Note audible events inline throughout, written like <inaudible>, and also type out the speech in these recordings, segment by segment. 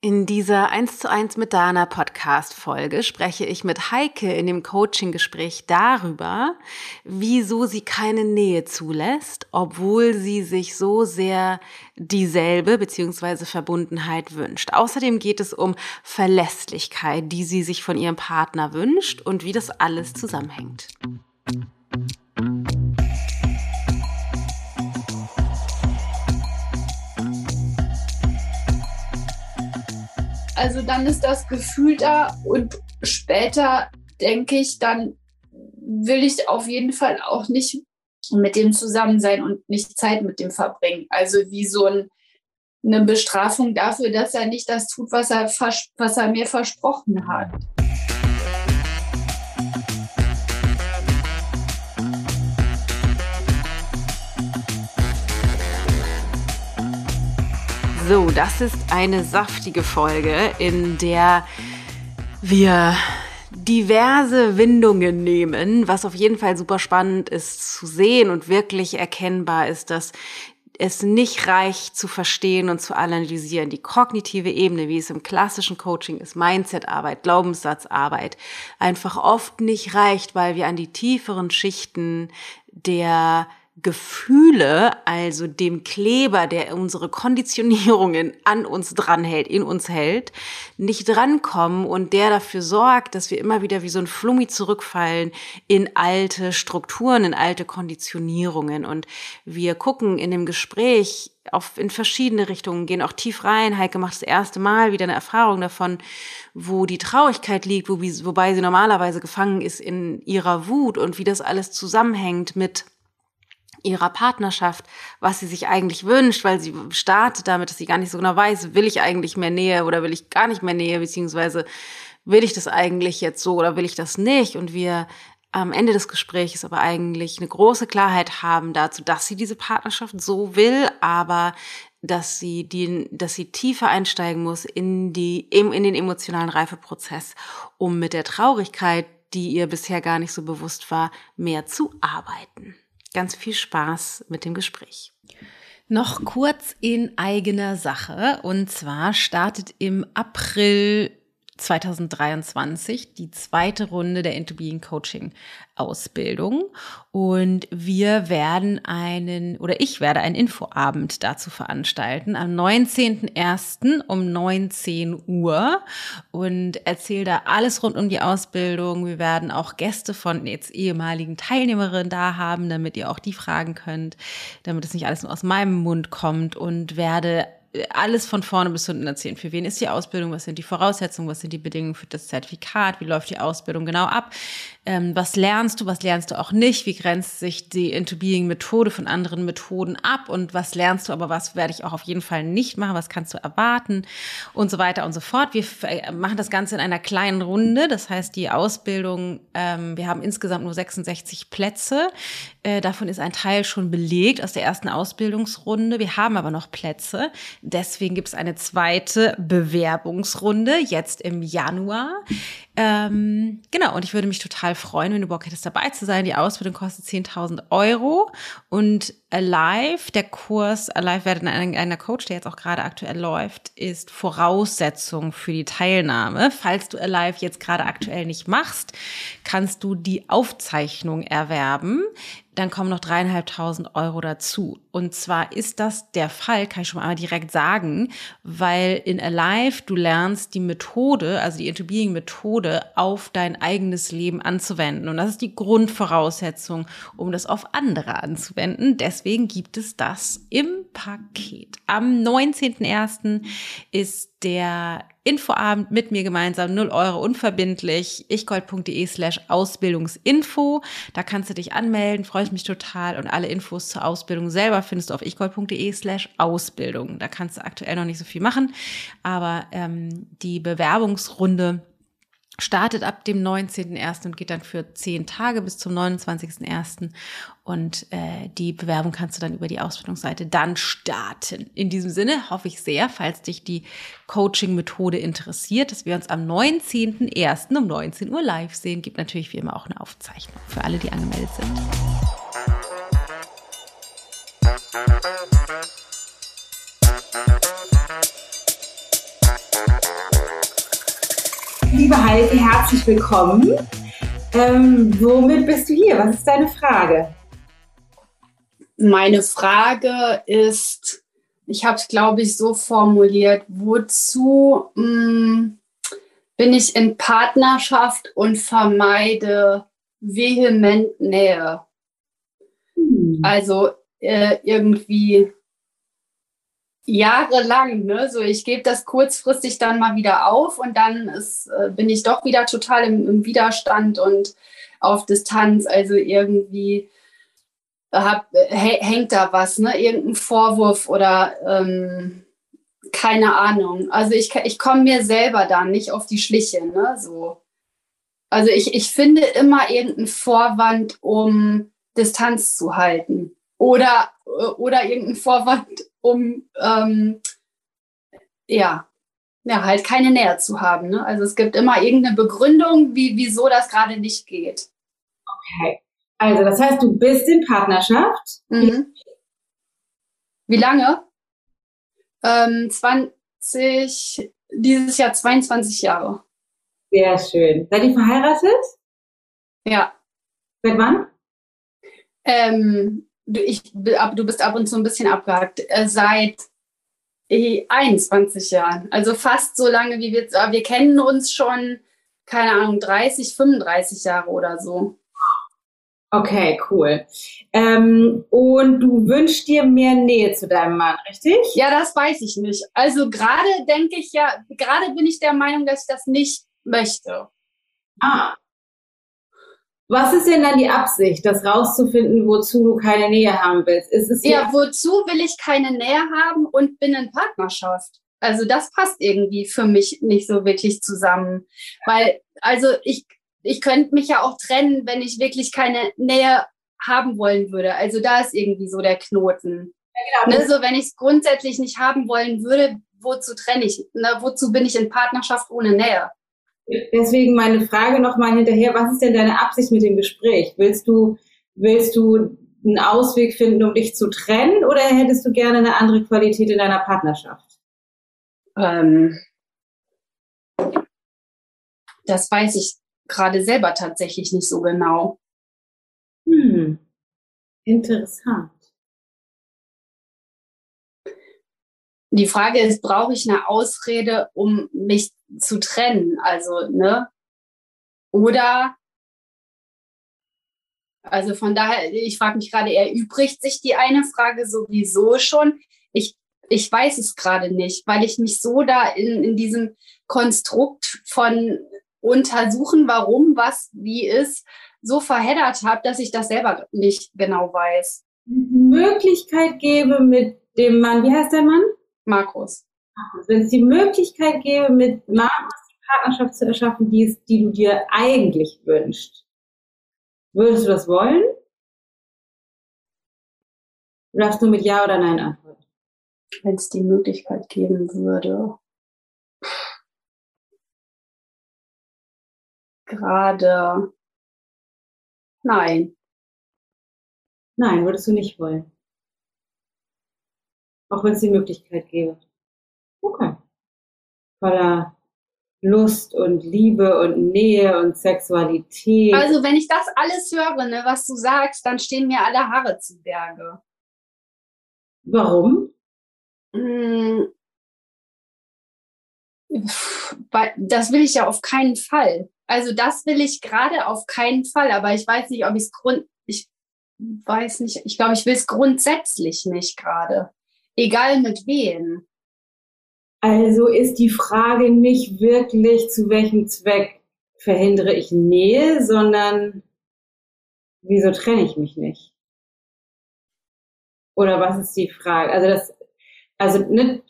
In dieser 1 zu 1 mit Dana Podcast Folge spreche ich mit Heike in dem Coaching Gespräch darüber, wieso sie keine Nähe zulässt, obwohl sie sich so sehr dieselbe bzw. Verbundenheit wünscht. Außerdem geht es um Verlässlichkeit, die sie sich von ihrem Partner wünscht und wie das alles zusammenhängt. Also dann ist das Gefühl da und später denke ich, dann will ich auf jeden Fall auch nicht mit dem zusammen sein und nicht Zeit mit dem verbringen. Also wie so ein, eine Bestrafung dafür, dass er nicht das tut, was er, was er mir versprochen hat. So, das ist eine saftige Folge, in der wir diverse Windungen nehmen, was auf jeden Fall super spannend ist zu sehen und wirklich erkennbar ist, dass es nicht reicht zu verstehen und zu analysieren. Die kognitive Ebene, wie es im klassischen Coaching ist, Mindsetarbeit, Glaubenssatzarbeit, einfach oft nicht reicht, weil wir an die tieferen Schichten der Gefühle, also dem Kleber, der unsere Konditionierungen an uns dranhält, in uns hält, nicht drankommen und der dafür sorgt, dass wir immer wieder wie so ein Flummi zurückfallen in alte Strukturen, in alte Konditionierungen. Und wir gucken in dem Gespräch auf, in verschiedene Richtungen, gehen auch tief rein. Heike macht das erste Mal wieder eine Erfahrung davon, wo die Traurigkeit liegt, wo, wobei sie normalerweise gefangen ist in ihrer Wut und wie das alles zusammenhängt mit ihrer Partnerschaft, was sie sich eigentlich wünscht, weil sie startet damit, dass sie gar nicht so genau weiß, will ich eigentlich mehr Nähe oder will ich gar nicht mehr Nähe, beziehungsweise will ich das eigentlich jetzt so oder will ich das nicht? Und wir am Ende des Gesprächs aber eigentlich eine große Klarheit haben dazu, dass sie diese Partnerschaft so will, aber dass sie die, dass sie tiefer einsteigen muss in die, in den emotionalen Reifeprozess, um mit der Traurigkeit, die ihr bisher gar nicht so bewusst war, mehr zu arbeiten ganz viel Spaß mit dem Gespräch. Noch kurz in eigener Sache. Und zwar startet im April 2023 die zweite Runde der Into Being Coaching Ausbildung und wir werden einen oder ich werde einen Infoabend dazu veranstalten am 19.01. um 19 Uhr und erzähle da alles rund um die Ausbildung. Wir werden auch Gäste von jetzt ehemaligen Teilnehmerinnen da haben, damit ihr auch die fragen könnt, damit es nicht alles nur aus meinem Mund kommt und werde alles von vorne bis hinten erzählen. Für wen ist die Ausbildung? Was sind die Voraussetzungen? Was sind die Bedingungen für das Zertifikat? Wie läuft die Ausbildung genau ab? Ähm, was lernst du? Was lernst du auch nicht? Wie grenzt sich die Into Being Methode von anderen Methoden ab? Und was lernst du? Aber was werde ich auch auf jeden Fall nicht machen? Was kannst du erwarten? Und so weiter und so fort. Wir äh, machen das Ganze in einer kleinen Runde. Das heißt, die Ausbildung, ähm, wir haben insgesamt nur 66 Plätze. Äh, davon ist ein Teil schon belegt aus der ersten Ausbildungsrunde. Wir haben aber noch Plätze. Deswegen gibt es eine zweite Bewerbungsrunde jetzt im Januar. Ähm, genau, und ich würde mich total freuen, wenn du Bock hättest, dabei zu sein. Die Ausbildung kostet 10.000 Euro und Alive, der Kurs Alive werden einer Coach, der jetzt auch gerade aktuell läuft, ist Voraussetzung für die Teilnahme. Falls du Alive jetzt gerade aktuell nicht machst, kannst du die Aufzeichnung erwerben dann kommen noch dreieinhalbtausend Euro dazu. Und zwar ist das der Fall, kann ich schon mal direkt sagen, weil in Alive du lernst die Methode, also die Into Being Methode auf dein eigenes Leben anzuwenden. Und das ist die Grundvoraussetzung, um das auf andere anzuwenden. Deswegen gibt es das im Paket. Am 19.01. ist der Infoabend mit mir gemeinsam, 0 Euro unverbindlich, ichgold.de slash Ausbildungsinfo. Da kannst du dich anmelden, freue ich mich total. Und alle Infos zur Ausbildung selber findest du auf ichgold.de slash Ausbildung. Da kannst du aktuell noch nicht so viel machen, aber ähm, die Bewerbungsrunde startet ab dem 19.01. und geht dann für zehn Tage bis zum 29.01. Und äh, die Bewerbung kannst du dann über die Ausbildungsseite dann starten. In diesem Sinne hoffe ich sehr, falls dich die Coaching-Methode interessiert, dass wir uns am 19.01. um 19 Uhr live sehen. Gibt natürlich wie immer auch eine Aufzeichnung für alle, die angemeldet sind. Liebe Heike, herzlich willkommen. Ähm, womit bist du hier? Was ist deine Frage? Meine Frage ist, ich habe es, glaube ich, so formuliert, wozu mh, mm, bin ich in Partnerschaft und vermeide vehement Nähe? Hm. Also äh, irgendwie jahrelang, ne? So, ich gebe das kurzfristig dann mal wieder auf und dann ist, äh, bin ich doch wieder total im, im, Widerstand und auf Distanz. Also irgendwie hab, hängt da was, ne? Irgendein Vorwurf oder ähm, keine Ahnung. Also ich, ich komme mir selber da nicht auf die Schliche, ne? So. Also ich, ich finde immer irgendeinen Vorwand, um Distanz zu halten. Oder, oder irgendeinen Vorwand, um ähm, ja, ja, halt keine Nähe zu haben. Ne? Also es gibt immer irgendeine Begründung, wie, wieso das gerade nicht geht. Okay. Also, das heißt, du bist in Partnerschaft. Mhm. Wie lange? Ähm, 20, dieses Jahr 22 Jahre. Sehr schön. Seid ihr verheiratet? Ja. Seit wann? Ähm, du, ich, du bist ab und zu ein bisschen abgehakt. Äh, seit 21 Jahren. Also fast so lange wie wir. Wir kennen uns schon, keine Ahnung, 30, 35 Jahre oder so. Okay, cool. Ähm, und du wünschst dir mehr Nähe zu deinem Mann, richtig? Ja, das weiß ich nicht. Also gerade denke ich ja, gerade bin ich der Meinung, dass ich das nicht möchte. Ah. Was ist denn dann die Absicht, das rauszufinden, wozu du keine Nähe haben willst? Ist es ja, wozu will ich keine Nähe haben und bin in Partnerschaft? Also das passt irgendwie für mich nicht so wirklich zusammen. Weil, also ich, ich könnte mich ja auch trennen, wenn ich wirklich keine Nähe haben wollen würde. Also da ist irgendwie so der Knoten. Ja, genau. ne, so wenn ich es grundsätzlich nicht haben wollen würde, wozu trenne ich? Ne, wozu bin ich in Partnerschaft ohne Nähe? Deswegen meine Frage nochmal hinterher, was ist denn deine Absicht mit dem Gespräch? Willst du, willst du einen Ausweg finden, um dich zu trennen oder hättest du gerne eine andere Qualität in deiner Partnerschaft? Ähm, das weiß ich gerade selber tatsächlich nicht so genau. Hm. Interessant. Die Frage ist, brauche ich eine Ausrede, um mich zu trennen? Also, ne? Oder, also von daher, ich frage mich gerade, erübrigt sich die eine Frage sowieso schon? Ich, ich weiß es gerade nicht, weil ich mich so da in, in diesem Konstrukt von untersuchen, warum was wie ist, so verheddert habe, dass ich das selber nicht genau weiß. Möglichkeit gäbe mit dem Mann, wie heißt der Mann? Markus. Wenn es die Möglichkeit gäbe, mit Markus die Partnerschaft zu erschaffen, die, ist, die du dir eigentlich wünschst, würdest du das wollen? Du darfst nur mit Ja oder Nein antworten. Wenn es die Möglichkeit geben würde. Gerade. Nein. Nein, würdest du nicht wollen. Auch wenn es die Möglichkeit gäbe. Okay. Voller Lust und Liebe und Nähe und Sexualität. Also wenn ich das alles höre, ne, was du sagst, dann stehen mir alle Haare zu Berge. Warum? Hm, das will ich ja auf keinen Fall. Also das will ich gerade auf keinen Fall, aber ich weiß nicht, ob ich es grund, ich weiß nicht, ich glaube, ich will es grundsätzlich nicht gerade. Egal mit wem. Also ist die Frage nicht wirklich, zu welchem Zweck verhindere ich Nähe, sondern wieso trenne ich mich nicht? Oder was ist die Frage? Also das, also ne,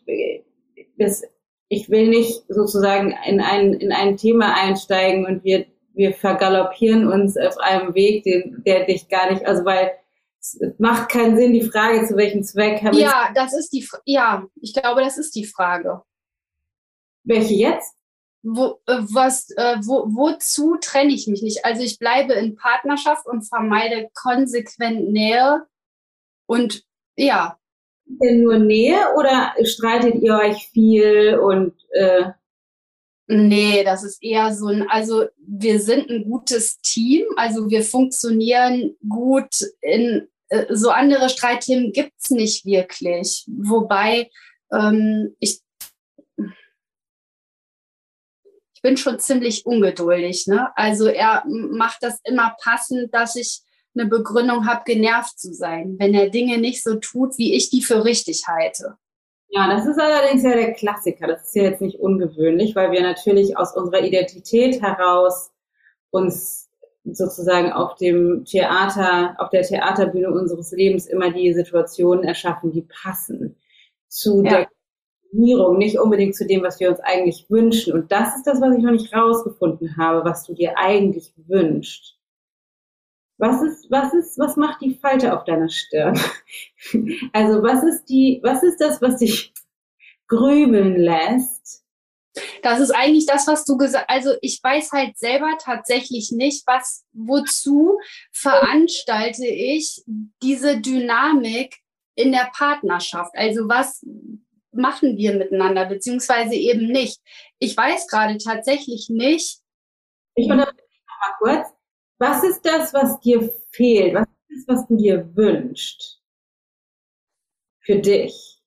das, ich will nicht sozusagen in ein, in ein Thema einsteigen und wir, wir vergaloppieren uns auf einem Weg, den, der dich gar nicht, also weil macht keinen Sinn, die Frage, zu welchem Zweck haben Ja, das ist die, ja, ich glaube, das ist die Frage. Welche jetzt? Wo, äh, was, äh, wo, wozu trenne ich mich nicht? Also ich bleibe in Partnerschaft und vermeide konsequent Nähe und ja. Denn nur Nähe oder streitet ihr euch viel und äh Nee, das ist eher so ein, also wir sind ein gutes Team, also wir funktionieren gut in äh, so andere Streitthemen gibt's nicht wirklich. Wobei ähm, ich ich bin schon ziemlich ungeduldig. Ne? Also er macht das immer passend, dass ich eine Begründung habe, genervt zu sein, wenn er Dinge nicht so tut, wie ich die für richtig halte. Ja, das ist allerdings ja der Klassiker. Das ist ja jetzt nicht ungewöhnlich, weil wir natürlich aus unserer Identität heraus uns sozusagen auf dem Theater, auf der Theaterbühne unseres Lebens immer die Situationen erschaffen, die passen zu ja. der Optimierung, nicht unbedingt zu dem, was wir uns eigentlich wünschen. Und das ist das, was ich noch nicht rausgefunden habe, was du dir eigentlich wünschst. Was ist, was ist, was macht die Falte auf deiner Stirn? <laughs> Also was ist die, was ist das, was dich grübeln lässt? Das ist eigentlich das, was du gesagt Also ich weiß halt selber tatsächlich nicht, was, wozu veranstalte ich diese Dynamik in der Partnerschaft? Also was, machen wir miteinander, beziehungsweise eben nicht. Ich weiß gerade tatsächlich nicht. Ich unterbreche mal kurz. Was ist das, was dir fehlt? Was ist das, was du dir wünschst? Für dich?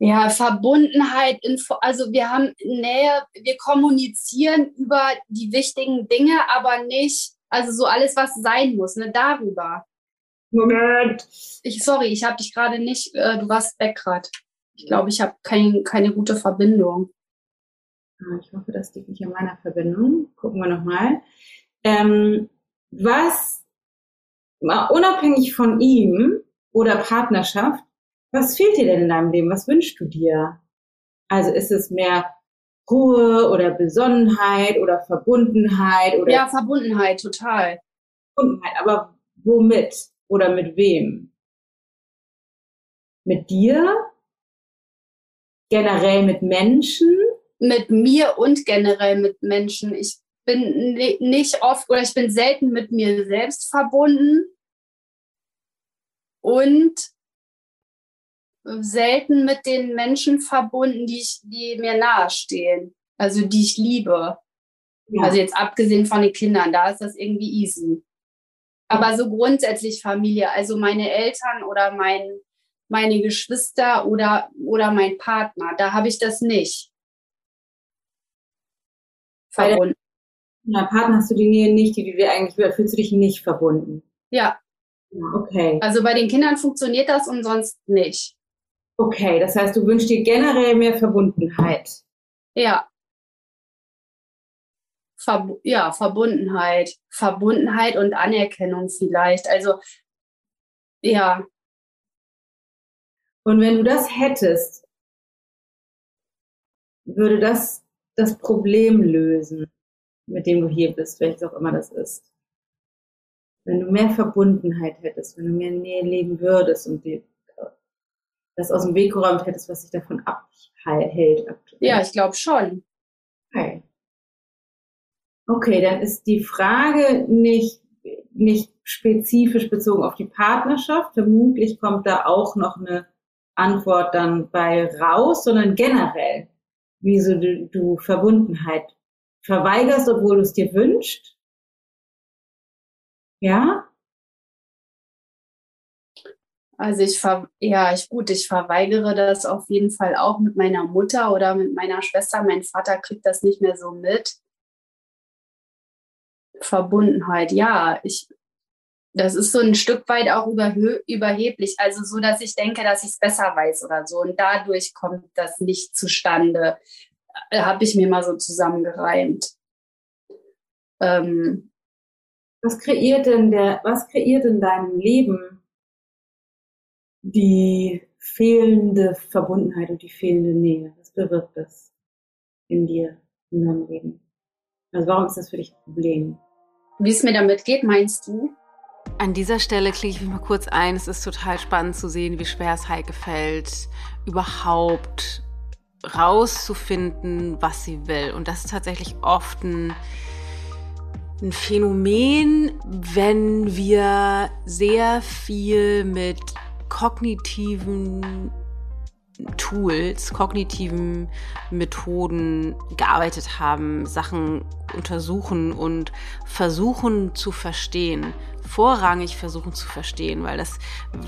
Ja, Verbundenheit, also wir haben Nähe, wir kommunizieren über die wichtigen Dinge, aber nicht, also so alles, was sein muss, ne, darüber. Moment. Ich, sorry, ich habe dich gerade nicht, äh, du warst weg gerade. Ich glaube, ich habe kein, keine gute Verbindung. Ah, ich hoffe, das liegt nicht an meiner Verbindung. Gucken wir nochmal. Ähm, was, mal unabhängig von ihm oder Partnerschaft, was fehlt dir denn in deinem Leben? Was wünschst du dir? Also ist es mehr Ruhe oder Besonnenheit oder Verbundenheit oder? Ja, Verbundenheit, total. Verbundenheit, aber womit oder mit wem? Mit dir generell mit Menschen? Mit mir und generell mit Menschen. Ich bin nicht oft oder ich bin selten mit mir selbst verbunden und selten mit den Menschen verbunden, die, ich, die mir nahestehen, also die ich liebe. Ja. Also jetzt abgesehen von den Kindern, da ist das irgendwie easy. Aber so grundsätzlich Familie, also meine Eltern oder mein meine Geschwister oder, oder mein Partner. Da habe ich das nicht. Verbunden. Deinem Partner hast du die Nähe nicht, die du dir eigentlich fühlst du dich nicht verbunden. Ja. Okay. Also bei den Kindern funktioniert das und sonst nicht. Okay, das heißt, du wünschst dir generell mehr Verbundenheit. Ja. Ver ja, Verbundenheit. Verbundenheit und Anerkennung vielleicht. Also, ja, und wenn du das hättest, würde das das Problem lösen, mit dem du hier bist, welches auch immer das ist. Wenn du mehr Verbundenheit hättest, wenn du mehr Nähe leben würdest und dir das aus dem Weg geräumt hättest, was sich davon abhält aktuell. Ja, ich glaube schon. Okay. Okay, dann ist die Frage nicht, nicht spezifisch bezogen auf die Partnerschaft. Vermutlich kommt da auch noch eine Antwort dann bei raus, sondern generell, wieso du, du Verbundenheit verweigerst, obwohl du es dir wünschst. Ja? Also ich ver ja, ich gut, ich verweigere das auf jeden Fall auch mit meiner Mutter oder mit meiner Schwester. Mein Vater kriegt das nicht mehr so mit. Verbundenheit, ja, ich das ist so ein Stück weit auch überheblich, also so, dass ich denke, dass ich es besser weiß oder so. Und dadurch kommt das nicht zustande, habe ich mir mal so zusammengereimt. Ähm, was kreiert denn der, was kreiert in deinem Leben die fehlende Verbundenheit und die fehlende Nähe? Was bewirkt das in dir, in deinem Leben? Also warum ist das für dich ein Problem? Wie es mir damit geht, meinst du? An dieser Stelle klicke ich mich mal kurz ein. Es ist total spannend zu sehen, wie schwer es Heike fällt, überhaupt rauszufinden, was sie will. Und das ist tatsächlich oft ein, ein Phänomen, wenn wir sehr viel mit kognitiven Tools, kognitiven Methoden gearbeitet haben, Sachen untersuchen und versuchen zu verstehen. Vorrangig versuchen zu verstehen, weil das,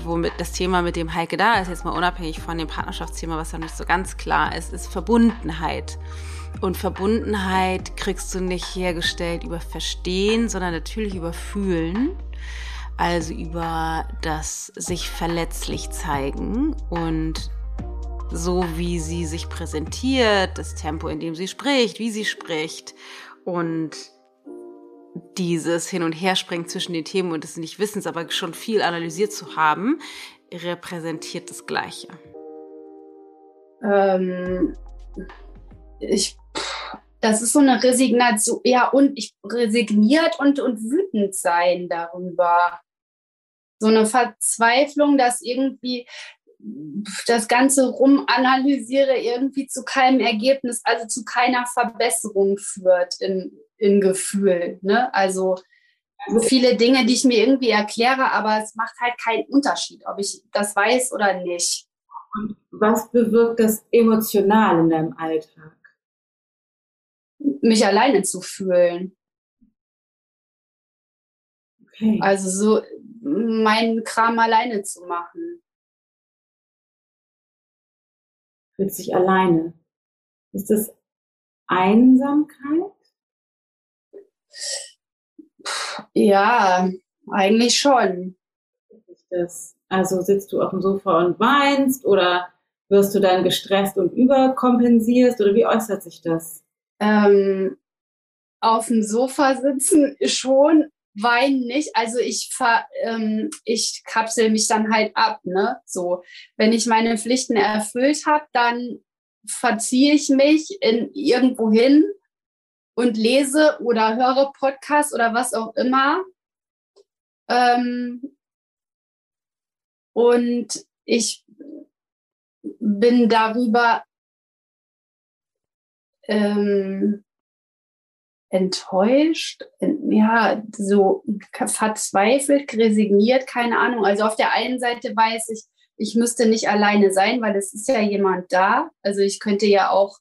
womit das Thema mit dem Heike da ist, jetzt mal unabhängig von dem Partnerschaftsthema, was ja nicht so ganz klar ist, ist Verbundenheit. Und Verbundenheit kriegst du nicht hergestellt über Verstehen, sondern natürlich über Fühlen also über das sich verletzlich zeigen und so wie sie sich präsentiert, das Tempo, in dem sie spricht, wie sie spricht und dieses Hin- und Herspringen zwischen den Themen und des Nichtwissens, aber schon viel analysiert zu haben, repräsentiert das Gleiche. Ähm, ich, das ist so eine Resignation, ja, und ich resigniert und, und wütend sein darüber. So eine Verzweiflung, dass irgendwie das Ganze rumanalysiere, irgendwie zu keinem Ergebnis, also zu keiner Verbesserung führt in, in Gefühl. Ne? Also viele Dinge, die ich mir irgendwie erkläre, aber es macht halt keinen Unterschied, ob ich das weiß oder nicht. Und was bewirkt das emotional in deinem Alltag? Mich alleine zu fühlen. Okay. Also so meinen Kram alleine zu machen. Fühlt sich alleine. Ist das Einsamkeit? Ja, eigentlich schon. Das, also sitzt du auf dem Sofa und weinst oder wirst du dann gestresst und überkompensierst oder wie äußert sich das? Ähm, auf dem Sofa sitzen schon, weinen nicht. Also ich ver, ähm, ich kapsel mich dann halt ab, ne? So, wenn ich meine Pflichten erfüllt habe, dann verziehe ich mich in irgendwo hin und lese oder höre Podcast oder was auch immer. Ähm, und ich bin darüber ähm, enttäuscht, ja, so verzweifelt, resigniert, keine Ahnung. Also auf der einen Seite weiß ich, ich müsste nicht alleine sein, weil es ist ja jemand da. Also ich könnte ja auch,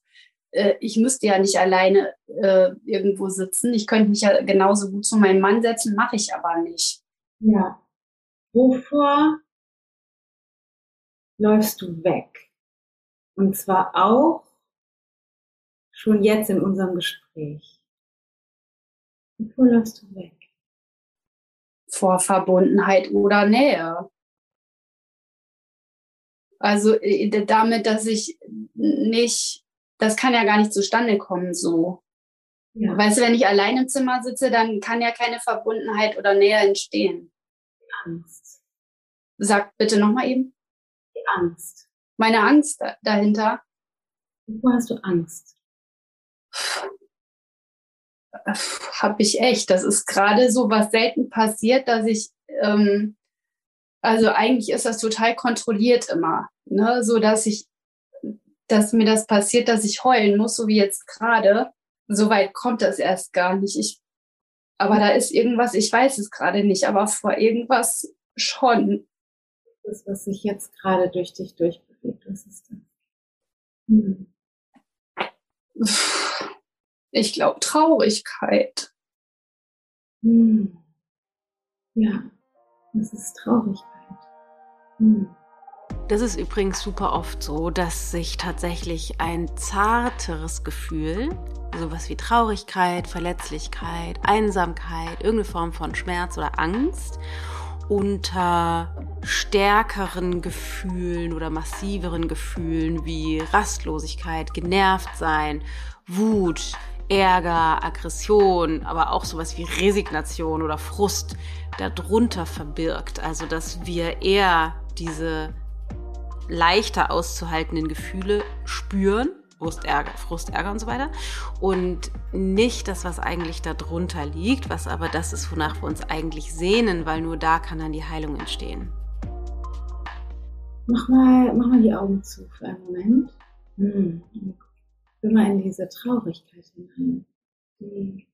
äh, ich müsste ja nicht alleine äh, irgendwo sitzen. Ich könnte mich ja genauso gut zu meinem Mann setzen, mache ich aber nicht. Ja. Wovor läufst du weg? Und zwar auch schon jetzt in unserem Gespräch. Wovor läufst du weg? Vor Verbundenheit oder Nähe. Also äh, damit, dass ich nicht, das kann ja gar nicht zustande kommen so. Ja. Weißt du, wenn ich allein im Zimmer sitze, dann kann ja keine Verbundenheit oder Nähe entstehen. Die Angst. Sag bitte nochmal eben. Die Angst. Meine Angst dahinter. Wovor hast du Angst? Habe ich echt. Das ist gerade so was selten passiert, dass ich, ähm, also eigentlich ist das total kontrolliert immer, ne? so dass ich, dass mir das passiert, dass ich heulen muss, so wie jetzt gerade. Soweit kommt das erst gar nicht. Ich, aber da ist irgendwas, ich weiß es gerade nicht, aber vor irgendwas schon. Das, was sich jetzt gerade durch dich durchbewegt, was ist das? Hm. Ich glaube Traurigkeit. Hm. Ja, das ist Traurigkeit. Hm. Das ist übrigens super oft so, dass sich tatsächlich ein zarteres Gefühl, sowas wie Traurigkeit, Verletzlichkeit, Einsamkeit, irgendeine Form von Schmerz oder Angst, unter stärkeren Gefühlen oder massiveren Gefühlen wie Rastlosigkeit, genervt sein, Wut, Ärger, Aggression, aber auch sowas wie Resignation oder Frust darunter verbirgt. Also dass wir eher diese leichter auszuhaltenden Gefühle spüren, Frust, Ärger, Frust, Ärger und so weiter. Und nicht das, was eigentlich darunter liegt, was aber das ist, wonach wir uns eigentlich sehnen, weil nur da kann dann die Heilung entstehen. Mach mal, mach mal die Augen zu für einen Moment. Hm immer in diese Traurigkeit hinein. Die,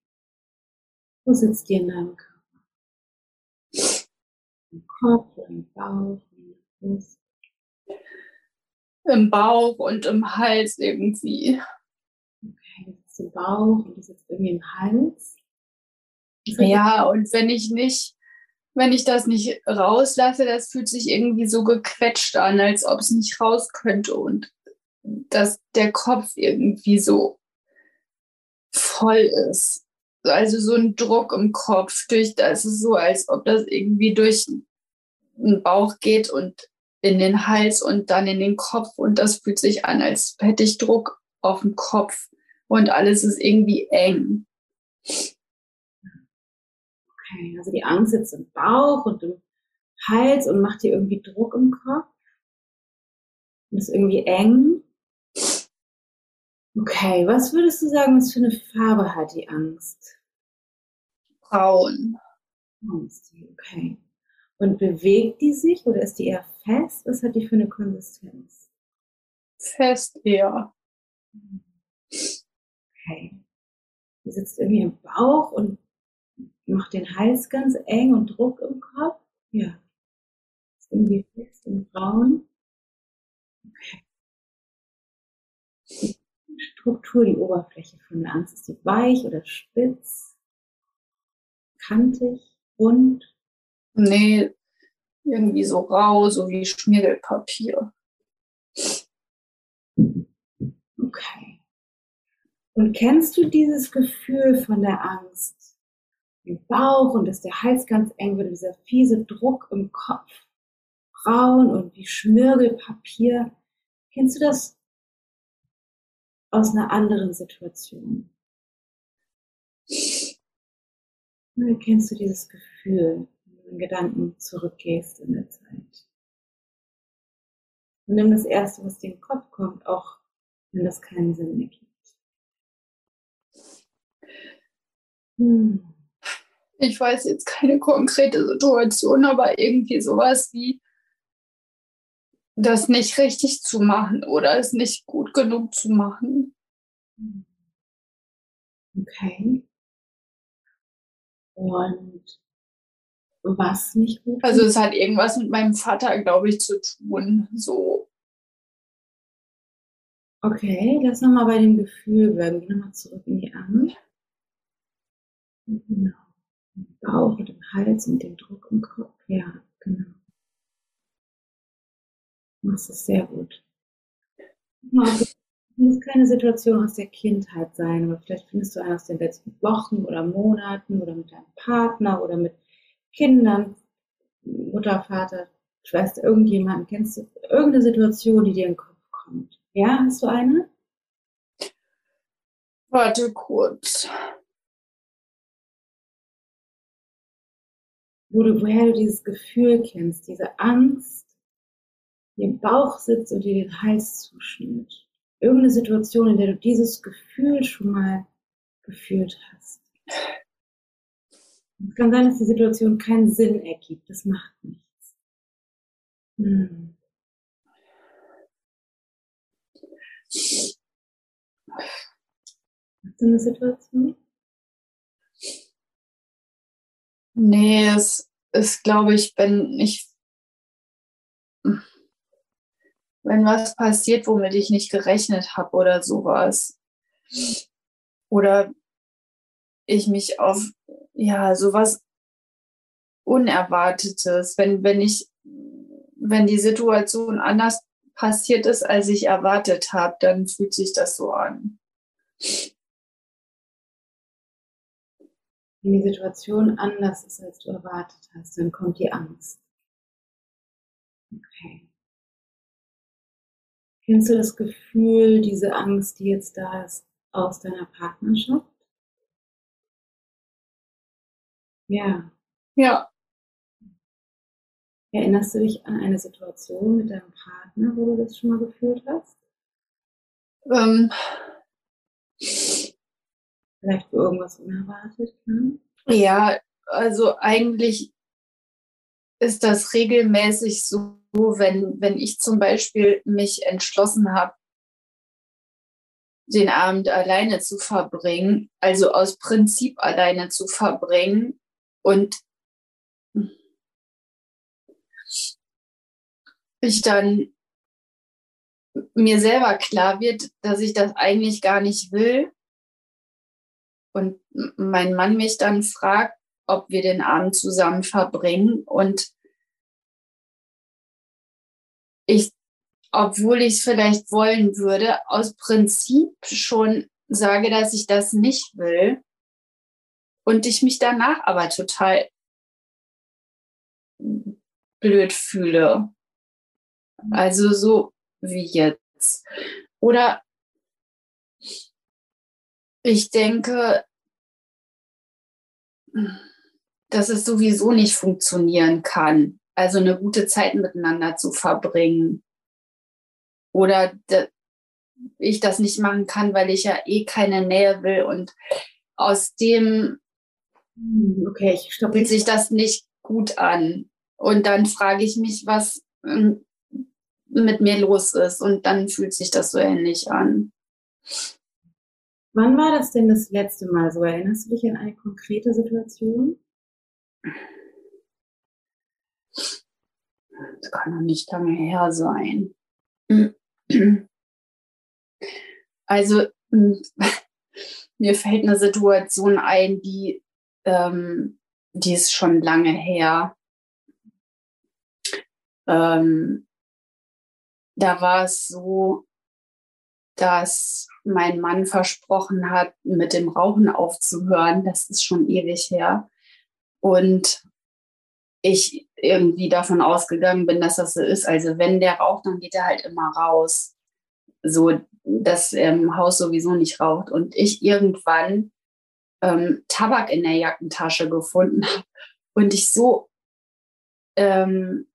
wo sitzt die in deinem Körper? Im Kopf, im Bauch, im Brust. im Bauch und im Hals irgendwie. Okay, das ist im Bauch und das ist irgendwie im Hals. Ja, und wenn ich nicht, wenn ich das nicht rauslasse, das fühlt sich irgendwie so gequetscht an, als ob es nicht raus könnte und dass der Kopf irgendwie so voll ist. Also so ein Druck im Kopf, durch das ist so, als ob das irgendwie durch den Bauch geht und in den Hals und dann in den Kopf und das fühlt sich an, als hätte ich Druck auf dem Kopf und alles ist irgendwie eng. Okay, also die Angst sitzt im Bauch und im Hals und macht dir irgendwie Druck im Kopf. Und ist irgendwie eng. Okay, was würdest du sagen, was für eine Farbe hat die Angst? Braun. Okay. Und bewegt die sich oder ist die eher fest? Was hat die für eine Konsistenz? Fest eher. Okay. Die sitzt irgendwie im Bauch und macht den Hals ganz eng und Druck im Kopf. Ja. Ist irgendwie fest und braun. Okay. Struktur, die Oberfläche von der Angst, ist die weich oder spitz? Kantig? Rund? Nee, irgendwie so rau, so wie Schmiergelpapier. Okay. Und kennst du dieses Gefühl von der Angst im Bauch und dass der Hals ganz eng wird, dieser fiese Druck im Kopf, braun und wie Schmirgelpapier? Kennst du das aus einer anderen Situation? Oder kennst du dieses Gefühl? in Gedanken zurückgehst in der Zeit. Und nimm das Erste, was dir in den Kopf kommt, auch wenn das keinen Sinn mehr gibt. Hm. Ich weiß jetzt keine konkrete Situation, aber irgendwie sowas wie das nicht richtig zu machen oder es nicht gut genug zu machen. Okay. Und was nicht gut Also es hat irgendwas mit meinem Vater, glaube ich, zu tun. So. Okay, lass nochmal bei dem Gefühl bleiben. Geh nochmal zurück in die Arme. Genau. Im Bauch und im Hals und dem Druck im Kopf. Ja, genau. Machst es sehr gut. Es muss keine Situation aus der Kindheit sein, aber vielleicht findest du einen aus den letzten Wochen oder Monaten oder mit deinem Partner oder mit Kindern, Mutter, Vater, Schwester, irgendjemanden, kennst du irgendeine Situation, die dir in den Kopf kommt? Ja, hast du eine? Warte kurz. Wo du, woher du dieses Gefühl kennst, diese Angst, im Bauch sitzt und dir den Hals zuschnürt. Irgendeine Situation, in der du dieses Gefühl schon mal gefühlt hast. Es kann sein, dass die Situation keinen Sinn ergibt. Das macht nichts. Hm. Hast du eine Situation? Nee, es ist, glaube ich, wenn ich, wenn was passiert, womit ich nicht gerechnet habe oder sowas. Oder ich mich auf ja sowas Unerwartetes, wenn, wenn ich, wenn die Situation anders passiert ist, als ich erwartet habe, dann fühlt sich das so an. Wenn die Situation anders ist, als du erwartet hast, dann kommt die Angst. Okay. Kennst du das Gefühl, diese Angst, die jetzt da ist, aus deiner Partnerschaft? Ja. Ja. Erinnerst du dich an eine Situation mit deinem Partner, wo du das schon mal gefühlt hast? Ähm. Vielleicht für irgendwas unerwartet kam? Ja, also eigentlich ist das regelmäßig so, wenn, wenn ich zum Beispiel mich entschlossen habe, den Abend alleine zu verbringen, also aus Prinzip alleine zu verbringen, und ich dann mir selber klar wird, dass ich das eigentlich gar nicht will. Und mein Mann mich dann fragt, ob wir den Abend zusammen verbringen. Und ich, obwohl ich es vielleicht wollen würde, aus Prinzip schon sage, dass ich das nicht will. Und ich mich danach aber total blöd fühle. Also so wie jetzt. Oder ich denke, dass es sowieso nicht funktionieren kann. Also eine gute Zeit miteinander zu verbringen. Oder ich das nicht machen kann, weil ich ja eh keine Nähe will. Und aus dem okay, ich fühlt sich das nicht gut an. Und dann frage ich mich, was ähm, mit mir los ist. Und dann fühlt sich das so ähnlich an. Wann war das denn das letzte Mal so? Erinnerst du dich an eine konkrete Situation? Das kann noch nicht lange her sein. <clears throat> Also, <laughs> mir fällt eine Situation ein, die, ähm, die ist schon lange her. Ähm, da war es so, dass mein Mann versprochen hat, mit dem Rauchen aufzuhören. Das ist schon ewig her. Und ich irgendwie davon ausgegangen bin, dass das so ist. Also wenn der raucht, dann geht er halt immer raus. So, dass im Haus sowieso nicht raucht. Und ich irgendwann ähm, Tabak in der Jackentasche gefunden <laughs> habe und ich so ähm,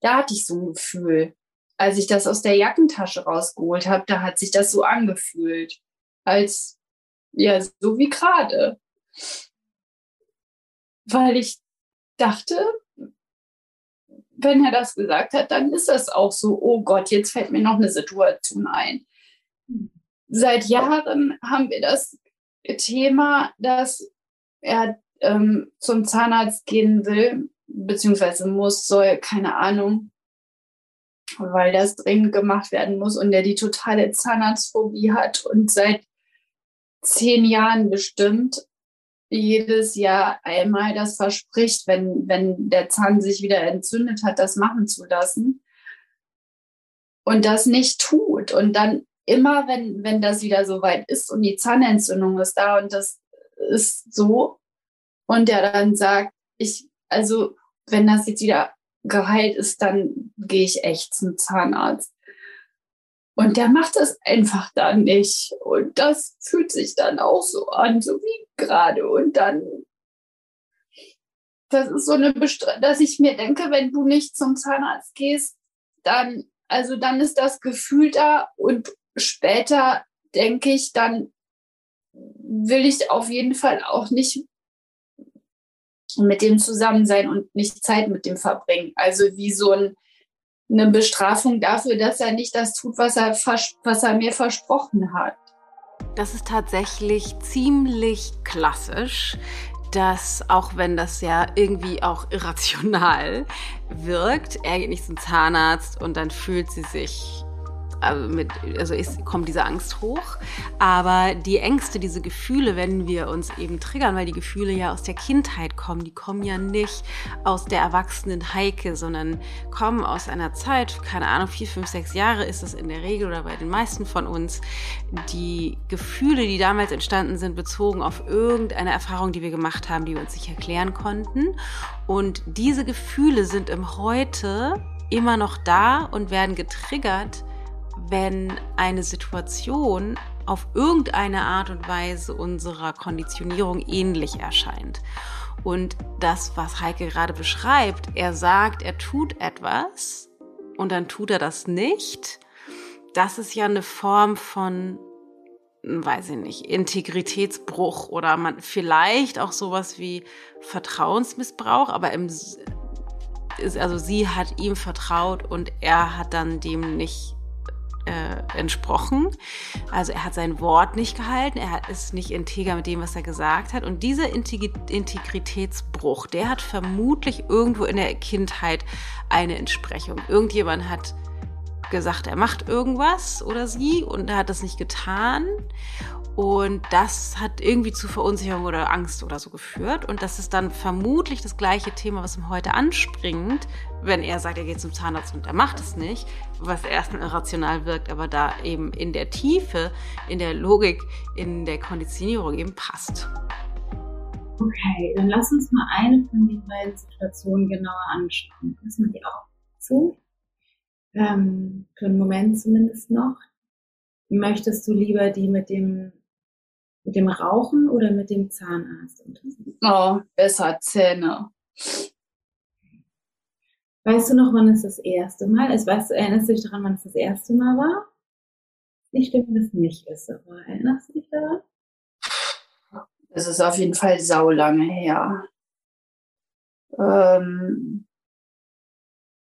da hatte ich so ein Gefühl. Als ich das aus der Jackentasche rausgeholt habe, da hat sich das so angefühlt. Als, ja, so wie gerade. Weil ich dachte, wenn er das gesagt hat, dann ist das auch so, oh Gott, jetzt fällt mir noch eine Situation ein. Seit Jahren haben wir das Thema, dass er ähm, zum Zahnarzt gehen will beziehungsweise muss, soll, keine Ahnung, weil das dringend gemacht werden muss und der die totale Zahnarztphobie hat und seit zehn Jahren bestimmt jedes Jahr einmal das verspricht, wenn, wenn der Zahn sich wieder entzündet hat, das machen zu lassen und das nicht tut. Und dann immer, wenn, wenn das wieder so weit ist und die Zahnentzündung ist da und das ist so und der dann sagt, ich, also wenn das jetzt wieder geheilt ist, dann gehe ich echt zum Zahnarzt. Und der macht das einfach dann nicht. Und das fühlt sich dann auch so an, so wie gerade. Und dann, das ist so eine Bestrafung, dass ich mir denke, wenn du nicht zum Zahnarzt gehst, dann, also dann ist das Gefühl da und später denke ich, dann will ich auf jeden Fall auch nicht mit dem zusammen sein und nicht Zeit mit dem verbringen. Also wie so ein, eine Bestrafung dafür, dass er nicht das tut, was er, was er mir versprochen hat. Das ist tatsächlich ziemlich klassisch, dass auch wenn das ja irgendwie auch irrational <laughs> wirkt, er geht nicht zum Zahnarzt und dann fühlt sie sich mit, also ist, kommt diese Angst hoch. Aber die Ängste, diese Gefühle, wenn wir uns eben triggern, weil die Gefühle ja aus der Kindheit kommen, die kommen ja nicht aus der erwachsenen Heike, sondern kommen aus einer Zeit, keine Ahnung, vier, fünf, sechs Jahre ist es in der Regel oder bei den meisten von uns, die Gefühle, die damals entstanden sind, bezogen auf irgendeine Erfahrung, die wir gemacht haben, die wir uns nicht erklären konnten. Und diese Gefühle sind im Heute immer noch da und werden getriggert wenn eine Situation auf irgendeine Art und Weise unserer Konditionierung ähnlich erscheint. Und das, was Heike gerade beschreibt, er sagt, er tut etwas und dann tut er das nicht. Das ist ja eine Form von, weiß ich nicht, Integritätsbruch oder man vielleicht auch sowas wie Vertrauensmissbrauch, aber im also sie hat ihm vertraut und er hat dann dem nicht äh, entsprochen. Also er hat sein Wort nicht gehalten, er ist nicht integer mit dem, was er gesagt hat. Und dieser Integritätsbruch, der hat vermutlich irgendwo in der Kindheit eine Entsprechung. Irgendjemand hat gesagt, er macht irgendwas oder sie und er hat das nicht getan. Und das hat irgendwie zu Verunsicherung oder Angst oder so geführt. Und das ist dann vermutlich das gleiche Thema, was ihm heute anspringt, wenn er sagt, er geht zum Zahnarzt und er macht es nicht, was erstmal irrational wirkt, aber da eben in der Tiefe, in der Logik, in der Konditionierung eben passt. Okay, dann lass uns mal eine von den beiden Situationen genauer anschauen. Lass mal die auch zu. Ähm, für einen Moment zumindest noch. Möchtest du lieber die mit dem mit dem Rauchen oder mit dem Zahnarzt Oh, besser Zähne. Weißt du noch, wann es das erste Mal ist? Weißt du, erinnerst du dich daran, wann es das erste Mal war? Ich denke, das nicht ist, aber erinnerst du dich daran? Es ist auf jeden Fall saulange her. Ähm,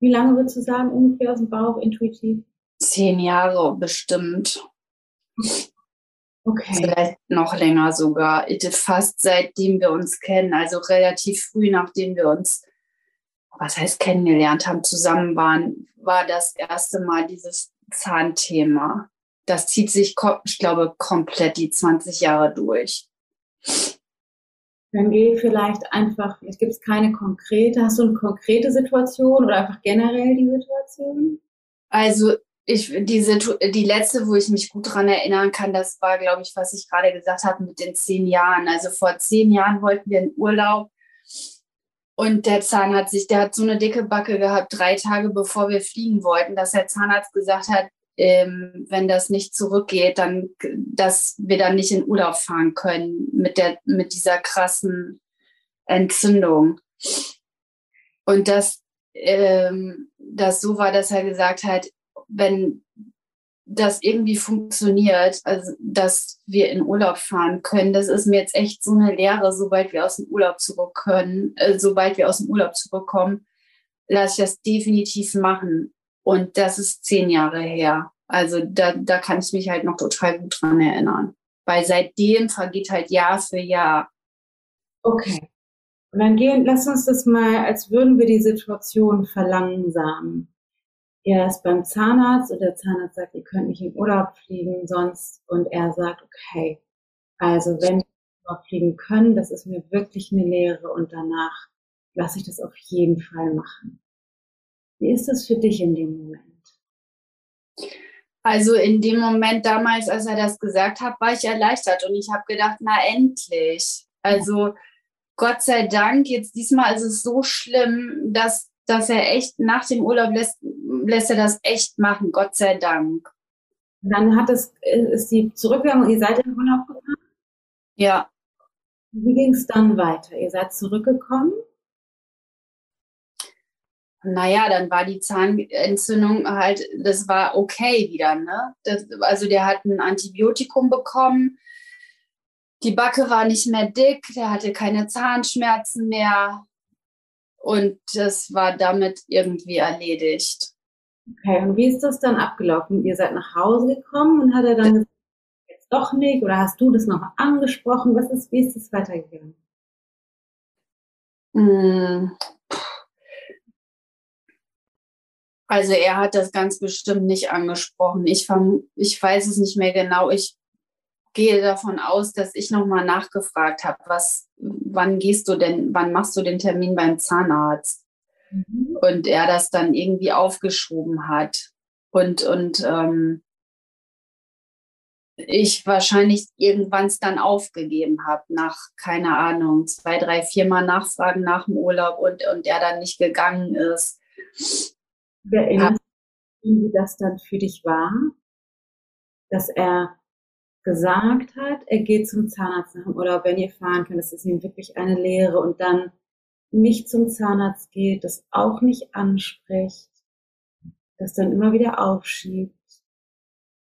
Wie lange würdest du sagen, ungefähr aus dem Bauch, intuitiv? Zehn Jahre bestimmt. Okay. Vielleicht noch länger sogar. Fast seitdem wir uns kennen, also relativ früh, nachdem wir uns, was heißt kennengelernt haben, zusammen waren, war das erste Mal dieses Zahnthema. Das zieht sich, ich glaube, komplett die 20 Jahre durch. Dann geh vielleicht einfach, vielleicht gibt es keine konkrete, hast du eine konkrete Situation oder einfach generell die Situation? Also ich, diese, die letzte, wo ich mich gut daran erinnern kann, das war, glaube ich, was ich gerade gesagt habe mit den zehn Jahren. Also vor zehn Jahren wollten wir in Urlaub und der Zahn hat sich, der hat so eine dicke Backe gehabt, drei Tage bevor wir fliegen wollten, dass der Zahnarzt gesagt hat, ähm, wenn das nicht zurückgeht, dann, dass wir dann nicht in Urlaub fahren können mit der, mit dieser krassen Entzündung. Und das, ähm, das so war, dass er gesagt hat, wenn das irgendwie funktioniert, also dass wir in Urlaub fahren können, das ist mir jetzt echt so eine Lehre, sobald wir aus dem Urlaub zurück können, äh, sobald wir aus dem Urlaub zurückkommen, lasse ich das definitiv machen. Und das ist zehn Jahre her. Also da, da kann ich mich halt noch total gut dran erinnern. Weil seitdem vergeht halt Jahr für Jahr. Okay. Und dann gehen, lass uns das mal, als würden wir die Situation verlangsamen er ist beim Zahnarzt und der Zahnarzt sagt, ihr könnt nicht in Urlaub fliegen sonst. Und er sagt, okay, also wenn wir Urlaub fliegen können, das ist mir wirklich eine Lehre und danach lasse ich das auf jeden Fall machen. Wie ist das für dich in dem Moment? Also in dem Moment damals, als er das gesagt hat, war ich erleichtert und ich habe gedacht, na endlich. Also Gott sei Dank, jetzt diesmal ist es so schlimm, dass dass er echt nach dem Urlaub lässt, lässt er das echt machen, Gott sei Dank. Dann hat es, ist sie zurückgegangen und ihr seid in den Urlaub gefahren? Ja. Wie ging es dann weiter? Ihr seid zurückgekommen? Naja, dann war die Zahnentzündung halt, das war okay wieder, ne? Das, also der hat ein Antibiotikum bekommen, die Backe war nicht mehr dick, der hatte keine Zahnschmerzen mehr, und das war damit irgendwie erledigt. Okay, und wie ist das dann abgelaufen? Ihr seid nach Hause gekommen und hat er dann gesagt, jetzt doch nicht? Oder hast du das noch angesprochen? Was ist, wie ist das weitergegangen? Hm. Also er hat das ganz bestimmt nicht angesprochen. Ich, ich weiß es nicht mehr genau. Ich gehe davon aus, dass ich nochmal nachgefragt habe, was, wann gehst du denn, wann machst du den Termin beim Zahnarzt? Mhm. Und er das dann irgendwie aufgeschoben hat. Und, und ähm, ich wahrscheinlich irgendwann es dann aufgegeben habe, nach, keine Ahnung, zwei, drei, viermal Nachfragen nach dem Urlaub und, und er dann nicht gegangen ist. Erinnerst du, wie das dann für dich war? Dass er gesagt hat, er geht zum Zahnarzt nach dem Urlaub, wenn ihr fahren könnt, das ist ihm wirklich eine Lehre und dann nicht zum Zahnarzt geht, das auch nicht anspricht, das dann immer wieder aufschiebt.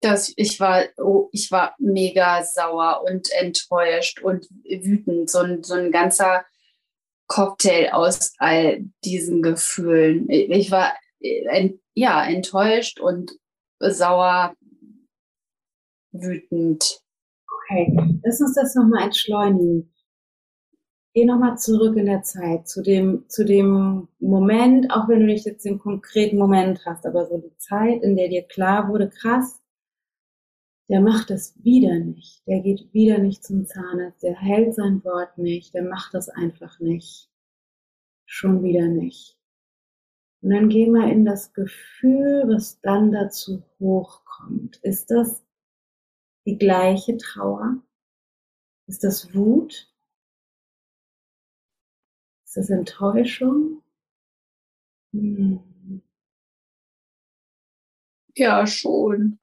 Das, ich war, oh, ich war mega sauer und enttäuscht und wütend. So ein, so ein ganzer Cocktail aus all diesen Gefühlen. Ich war äh, ja enttäuscht und sauer, wütend. Okay, lass uns das nochmal entschleunigen. geh nochmal zurück in der Zeit, zu dem, zu dem Moment, auch wenn du nicht jetzt den konkreten Moment hast, aber so die Zeit, in der dir klar wurde, krass, der macht das wieder nicht, der geht wieder nicht zum Zahnarzt, der hält sein Wort nicht, der macht das einfach nicht. Schon wieder nicht. Und dann geh mal in das Gefühl, was dann dazu hochkommt. Ist das die gleiche Trauer? Ist das Wut? Ist das Enttäuschung? Hm. Ja, schon.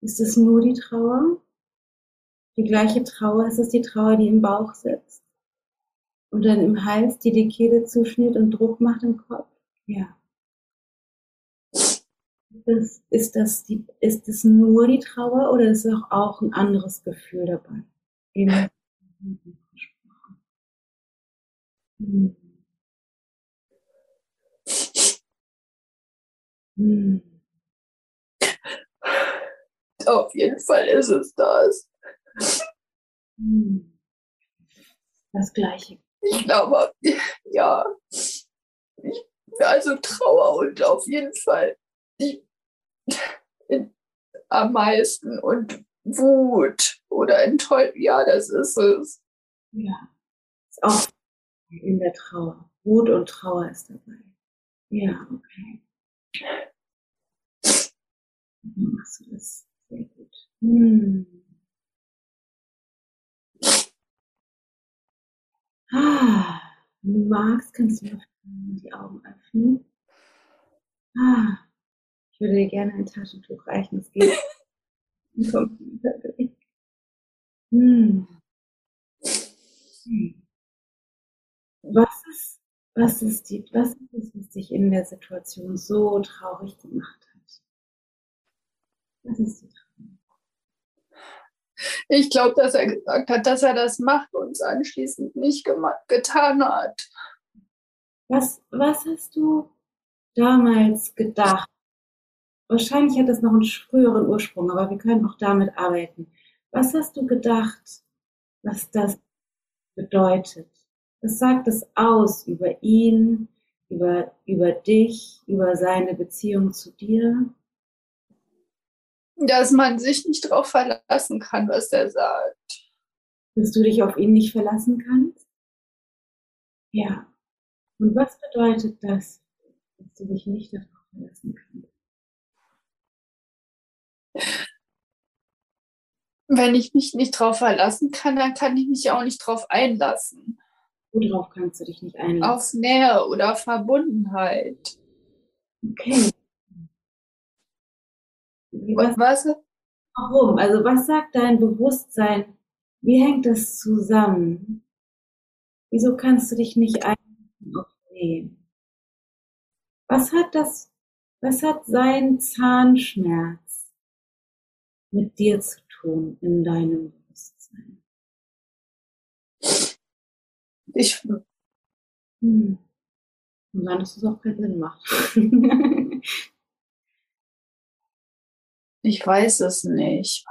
Ist es nur die Trauer? Die gleiche Trauer? Ist es die Trauer, die im Bauch sitzt? Und dann im Hals, die die Kehle zuschnitt und Druck macht im Kopf? Ja. Ist, ist, das die, ist das nur die Trauer oder ist auch, auch ein anderes Gefühl dabei? Eben. Hm. Hm. Auf jeden Fall ist es das. Hm. Das Gleiche. Ich glaube, ja. Ich, also Trauer und auf jeden Fall die, am meisten und Wut oder Enttäuschung. Ja, das ist es. Ja. Ist auch in der Trauer. Wut und Trauer ist dabei. Ja, okay. Wie machst du das? Sehr gut. Hm. Ah, wenn du magst, kannst du die Augen öffnen. Ah, ich würde dir gerne ein Taschentuch reichen. Es geht. <laughs> hm. Hm. Was ist, was ist die, was ist es, was dich in der Situation so traurig gemacht hat? Was ist die Trauer? Ich glaube, dass er gesagt hat, dass er das macht und es anschließend nicht getan hat. Was, was hast du damals gedacht? Wahrscheinlich hat das noch einen früheren Ursprung, aber wir können auch damit arbeiten. Was hast du gedacht, was das bedeutet? Was sagt es aus über ihn, über, über dich, über seine Beziehung zu dir? Dass man sich nicht darauf verlassen kann, was er sagt. Dass du dich auf ihn nicht verlassen kannst? Ja. Und was bedeutet das, dass du dich nicht darauf verlassen kannst? Wenn ich mich nicht darauf verlassen kann, dann kann ich mich auch nicht darauf einlassen. Worauf kannst du dich nicht einlassen? Auf Nähe oder Verbundenheit. Okay. Was? was? Warum? Also was sagt dein Bewusstsein? Wie hängt das zusammen? Wieso kannst du dich nicht einlassen auf Nähe? Was hat das, was hat sein Zahnschmerz mit dir zu tun in deinem Bewusstsein? Ich. Hm. Und dann, dass es auch keinen Sinn macht. <laughs> ich weiß es nicht.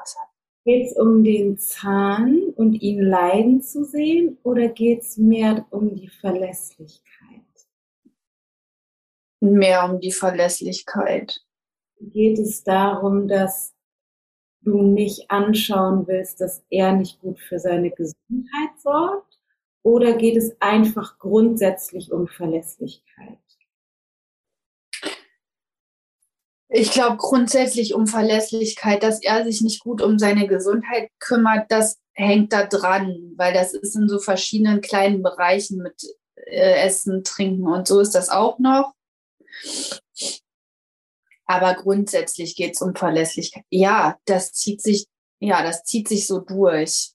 Geht es um den Zahn und ihn leiden zu sehen oder geht es mehr um die Verlässlichkeit? Mehr um die Verlässlichkeit. Geht es darum, dass du nicht anschauen willst, dass er nicht gut für seine Gesundheit sorgt? Oder geht es einfach grundsätzlich um Verlässlichkeit? Ich glaube grundsätzlich um Verlässlichkeit, dass er sich nicht gut um seine Gesundheit kümmert, das hängt da dran, weil das ist in so verschiedenen kleinen Bereichen mit äh, Essen, Trinken und so ist das auch noch. Aber grundsätzlich geht es um Verlässlichkeit. Ja, das zieht sich, ja, das zieht sich so durch.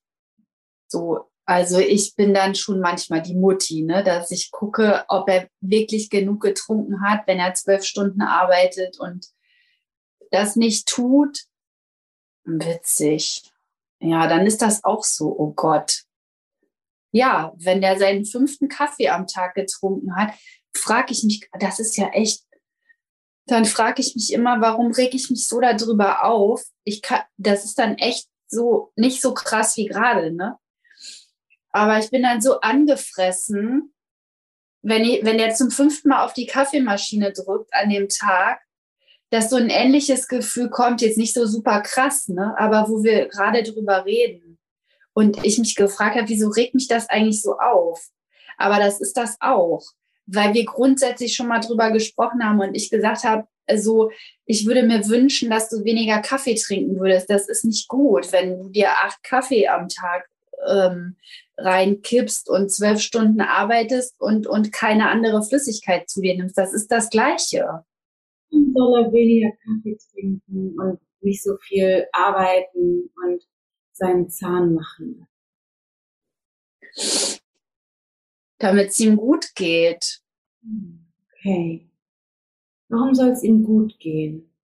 So also ich bin dann schon manchmal die Mutti, ne, dass ich gucke, ob er wirklich genug getrunken hat, wenn er zwölf Stunden arbeitet und das nicht tut. Witzig. Ja, dann ist das auch so, oh Gott. Ja, wenn der seinen fünften Kaffee am Tag getrunken hat, frage ich mich, das ist ja echt, dann frage ich mich immer, warum reg ich mich so darüber auf? Ich kann, das ist dann echt so, nicht so krass wie gerade, ne? Aber ich bin dann so angefressen, wenn, ich, wenn der zum fünften Mal auf die Kaffeemaschine drückt an dem Tag, dass so ein ähnliches Gefühl kommt, jetzt nicht so super krass, ne? aber wo wir gerade drüber reden. Und ich mich gefragt habe, wieso regt mich das eigentlich so auf? Aber das ist das auch, weil wir grundsätzlich schon mal drüber gesprochen haben und ich gesagt habe, also ich würde mir wünschen, dass du weniger Kaffee trinken würdest. Das ist nicht gut, wenn du dir acht Kaffee am Tag ähm, reinkippst und zwölf Stunden arbeitest und, und keine andere Flüssigkeit zu dir nimmst. Das ist das Gleiche. Soll er weniger Kaffee trinken und nicht so viel arbeiten und seinen Zahn machen? Damit es ihm gut geht. Okay. Warum soll es ihm gut gehen?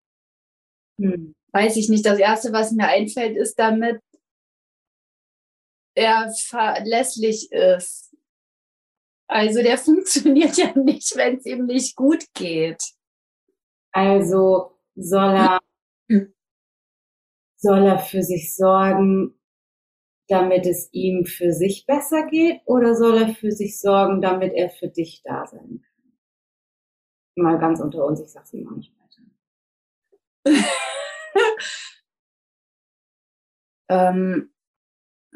Hm. Weiß ich nicht. Das Erste, was mir einfällt, ist, damit er verlässlich ist. Also der <laughs> funktioniert ja nicht, wenn es ihm nicht gut geht. Also soll er, soll er für sich sorgen, damit es ihm für sich besser geht, oder soll er für sich sorgen, damit er für dich da sein kann? Mal ganz unter uns, ich sag's ihm auch nicht weiter. <laughs> ähm,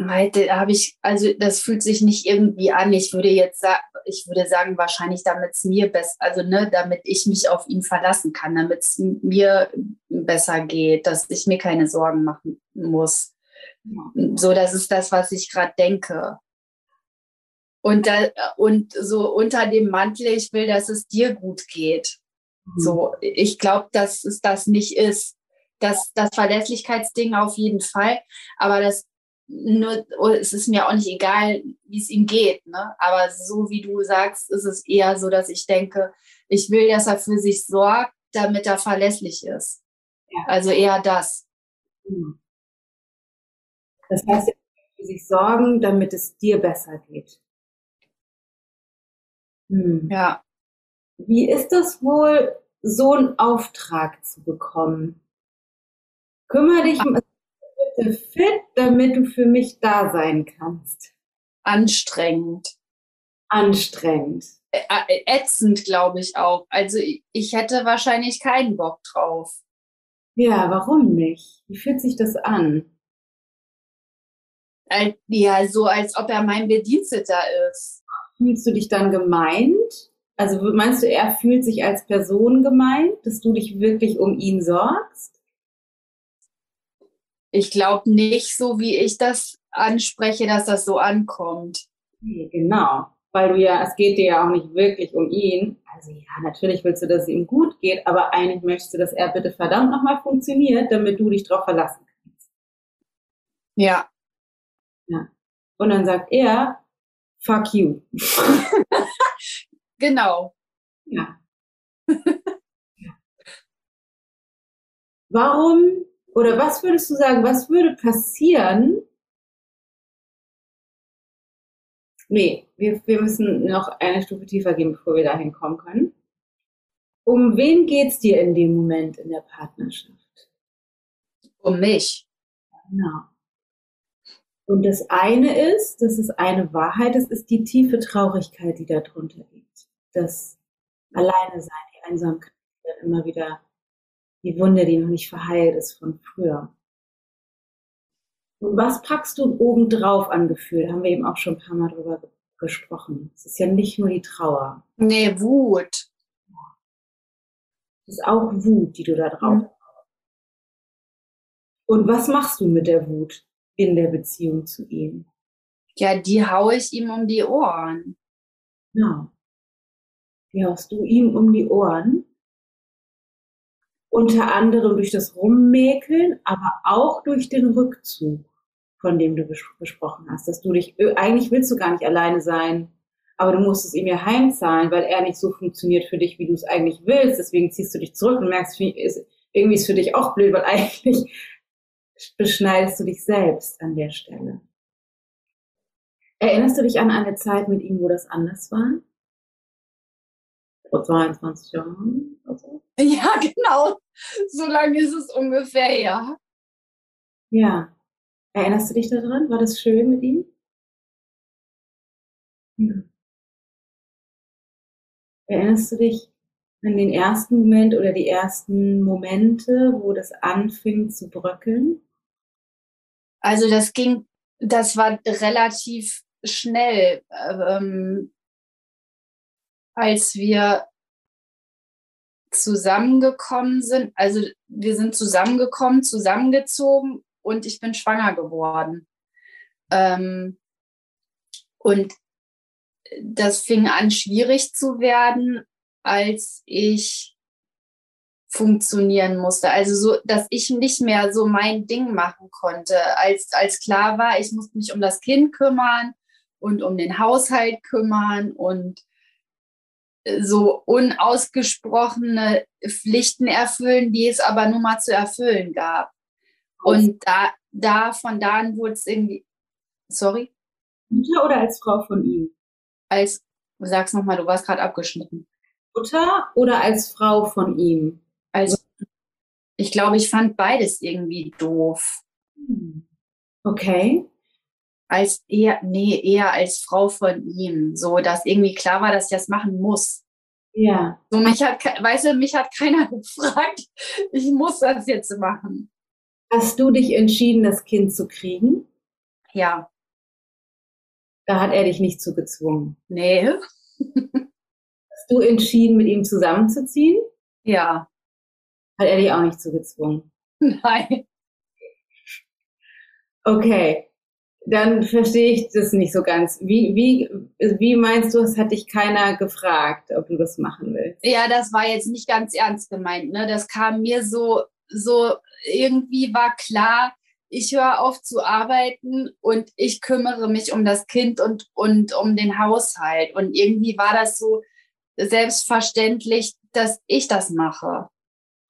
Heute habe ich, also das fühlt sich nicht irgendwie an. Ich würde jetzt sagen, ich würde sagen, wahrscheinlich damit es mir besser, also ne, damit ich mich auf ihn verlassen kann, damit es mir besser geht, dass ich mir keine Sorgen machen muss. So, das ist das, was ich gerade denke. Und, da, und so unter dem Mantel, ich will, dass es dir gut geht. Mhm. So, ich glaube, dass es das nicht ist. Das, das Verlässlichkeitsding auf jeden Fall, aber das nur, oh, es ist mir auch nicht egal, wie es ihm geht. Ne? Aber so wie du sagst, ist es eher so, dass ich denke, ich will, dass er für sich sorgt, damit er verlässlich ist. Ja. Also eher das. Hm. Das heißt, er für sich sorgen, damit es dir besser geht. Hm. Ja. Wie ist das wohl, so einen Auftrag zu bekommen? Kümmere dich, bitte fit, damit du für mich da sein kannst? Anstrengend. Anstrengend. Ätzend, glaube ich auch. Also ich hätte wahrscheinlich keinen Bock drauf. Ja, warum nicht? Wie fühlt sich das an? Ja, so als ob er mein Bediensteter ist. Fühlst du dich dann gemeint? Also meinst du, er fühlt sich als Person gemeint, dass du dich wirklich um ihn sorgst? ich glaube nicht so, wie ich das anspreche, dass das so ankommt. Genau, weil du ja, es geht dir ja auch nicht wirklich um ihn. Also ja, natürlich willst du, dass es ihm gut geht, aber eigentlich möchtest du, dass er bitte verdammt nochmal funktioniert, damit du dich drauf verlassen kannst. Ja. Ja. Und dann sagt er, fuck you. <laughs> genau. Ja. <laughs> Warum oder was würdest du sagen, was würde passieren? Nee, wir, wir müssen noch eine Stufe tiefer gehen, bevor wir dahin kommen können. Um wen geht's dir in dem Moment in der Partnerschaft? Um mich. Genau. Und das eine ist, das ist eine Wahrheit, das ist die tiefe Traurigkeit, die darunter liegt. Das Alleine sein, die Einsamkeit, die dann immer wieder die Wunde, die noch nicht verheilt ist von früher. Und was packst du obendrauf an Gefühl? Haben wir eben auch schon ein paar Mal drüber gesprochen. Es ist ja nicht nur die Trauer. Nee, Wut. Es ist auch Wut, die du da drauf mhm. Und was machst du mit der Wut in der Beziehung zu ihm? Ja, die haue ich ihm um die Ohren. Genau. Die haust du ihm um die Ohren unter anderem durch das Rummäkeln, aber auch durch den Rückzug, von dem du gesprochen hast, dass du dich, äh, eigentlich willst du gar nicht alleine sein, aber du musst es ihm ja heimzahlen, weil er nicht so funktioniert für dich, wie du es eigentlich willst. Deswegen ziehst du dich zurück und merkst, irgendwie ist es für dich auch blöd, weil <laughs> eigentlich beschneidest du dich selbst an der Stelle. Erinnerst du dich an eine Zeit mit ihm, wo das anders war? Vor 22 Jahren? Also? Ja, genau. So lange ist es ungefähr, ja. Ja. Erinnerst du dich daran? War das schön mit ihm? Ja. Erinnerst du dich an den ersten Moment oder die ersten Momente, wo das anfing zu bröckeln? Also das ging, das war relativ schnell, ähm, als wir zusammengekommen sind. Also wir sind zusammengekommen, zusammengezogen und ich bin schwanger geworden. Ähm, und das fing an schwierig zu werden, als ich funktionieren musste. Also so, dass ich nicht mehr so mein Ding machen konnte, als, als klar war, ich musste mich um das Kind kümmern und um den Haushalt kümmern und so unausgesprochene Pflichten erfüllen, die es aber nur mal zu erfüllen gab. Und da, da von da an wurde es irgendwie, sorry? Mutter oder als Frau von ihm? Als, sag's nochmal, du warst gerade abgeschnitten. Mutter oder als Frau von ihm? Also, ich glaube, ich fand beides irgendwie doof. Hm. Okay. Als eher, nee, eher als Frau von ihm. So, dass irgendwie klar war, dass ich das machen muss. Ja. So, mich hat, weißt du, mich hat keiner <laughs> gefragt. Ich muss das jetzt machen. Hast du dich entschieden, das Kind zu kriegen? Ja. Da hat er dich nicht zu gezwungen. Nee. <laughs> Hast du entschieden, mit ihm zusammenzuziehen? Ja. Hat er dich auch nicht zu gezwungen? Nein. Okay. Dann verstehe ich das nicht so ganz. Wie, wie, wie meinst du, es hat dich keiner gefragt, ob du das machen willst? Ja, das war jetzt nicht ganz ernst gemeint. Ne? Das kam mir so, so irgendwie war klar, ich höre auf zu arbeiten und ich kümmere mich um das Kind und, und um den Haushalt. Und irgendwie war das so selbstverständlich, dass ich das mache.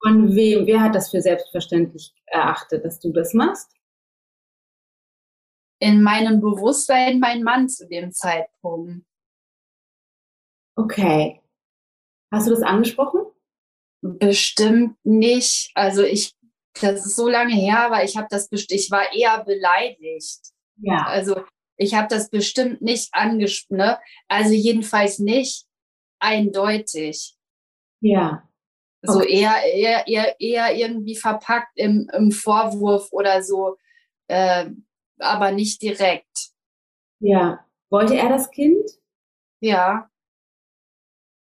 Von wem, wer hat das für selbstverständlich erachtet, dass du das machst? In meinem Bewusstsein mein Mann zu dem Zeitpunkt. Okay. Hast du das angesprochen? Bestimmt nicht. Also ich das ist so lange her, aber ich habe das ich war eher beleidigt. Ja. Also ich habe das bestimmt nicht angesprochen. Ne? Also jedenfalls nicht eindeutig. Ja. So eher, eher, eher, eher irgendwie verpackt im, im Vorwurf oder so, äh, aber nicht direkt. Ja. Wollte er das Kind? Ja.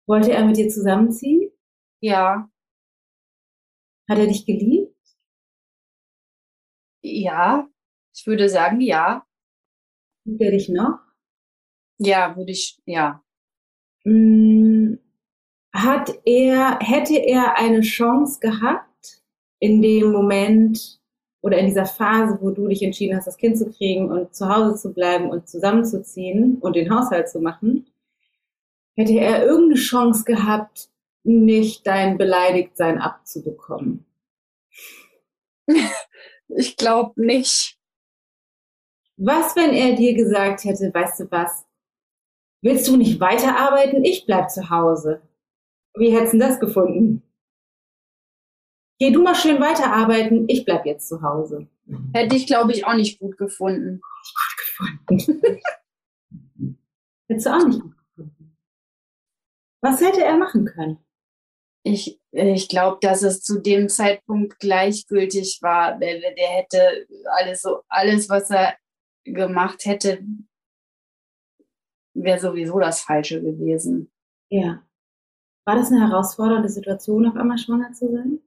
Wollte er mit dir zusammenziehen? Ja. Hat er dich geliebt? Ja, ich würde sagen, ja. Liebt er dich noch? Ja, würde ich, ja. Hm, hat er, hätte er eine Chance gehabt, in dem Moment oder in dieser Phase, wo du dich entschieden hast, das Kind zu kriegen und zu Hause zu bleiben und zusammenzuziehen und den Haushalt zu machen, hätte er irgendeine Chance gehabt, nicht dein Beleidigtsein abzubekommen? <laughs> Ich glaube nicht. Was, wenn er dir gesagt hätte, weißt du was, willst du nicht weiterarbeiten? Ich bleib zu Hause. Wie hättest du das gefunden? Geh du mal schön weiterarbeiten, ich bleib jetzt zu Hause. Hätte ich, glaube ich, auch nicht gut gefunden. Nicht gut gefunden. <laughs> Hättest du auch nicht gut gefunden. Was hätte er machen können? Ich, ich glaube, dass es zu dem Zeitpunkt gleichgültig war. Der, der hätte alles so, alles, was er gemacht hätte, wäre sowieso das Falsche gewesen. Ja. War das eine herausfordernde Situation, auf einmal schwanger zu sein?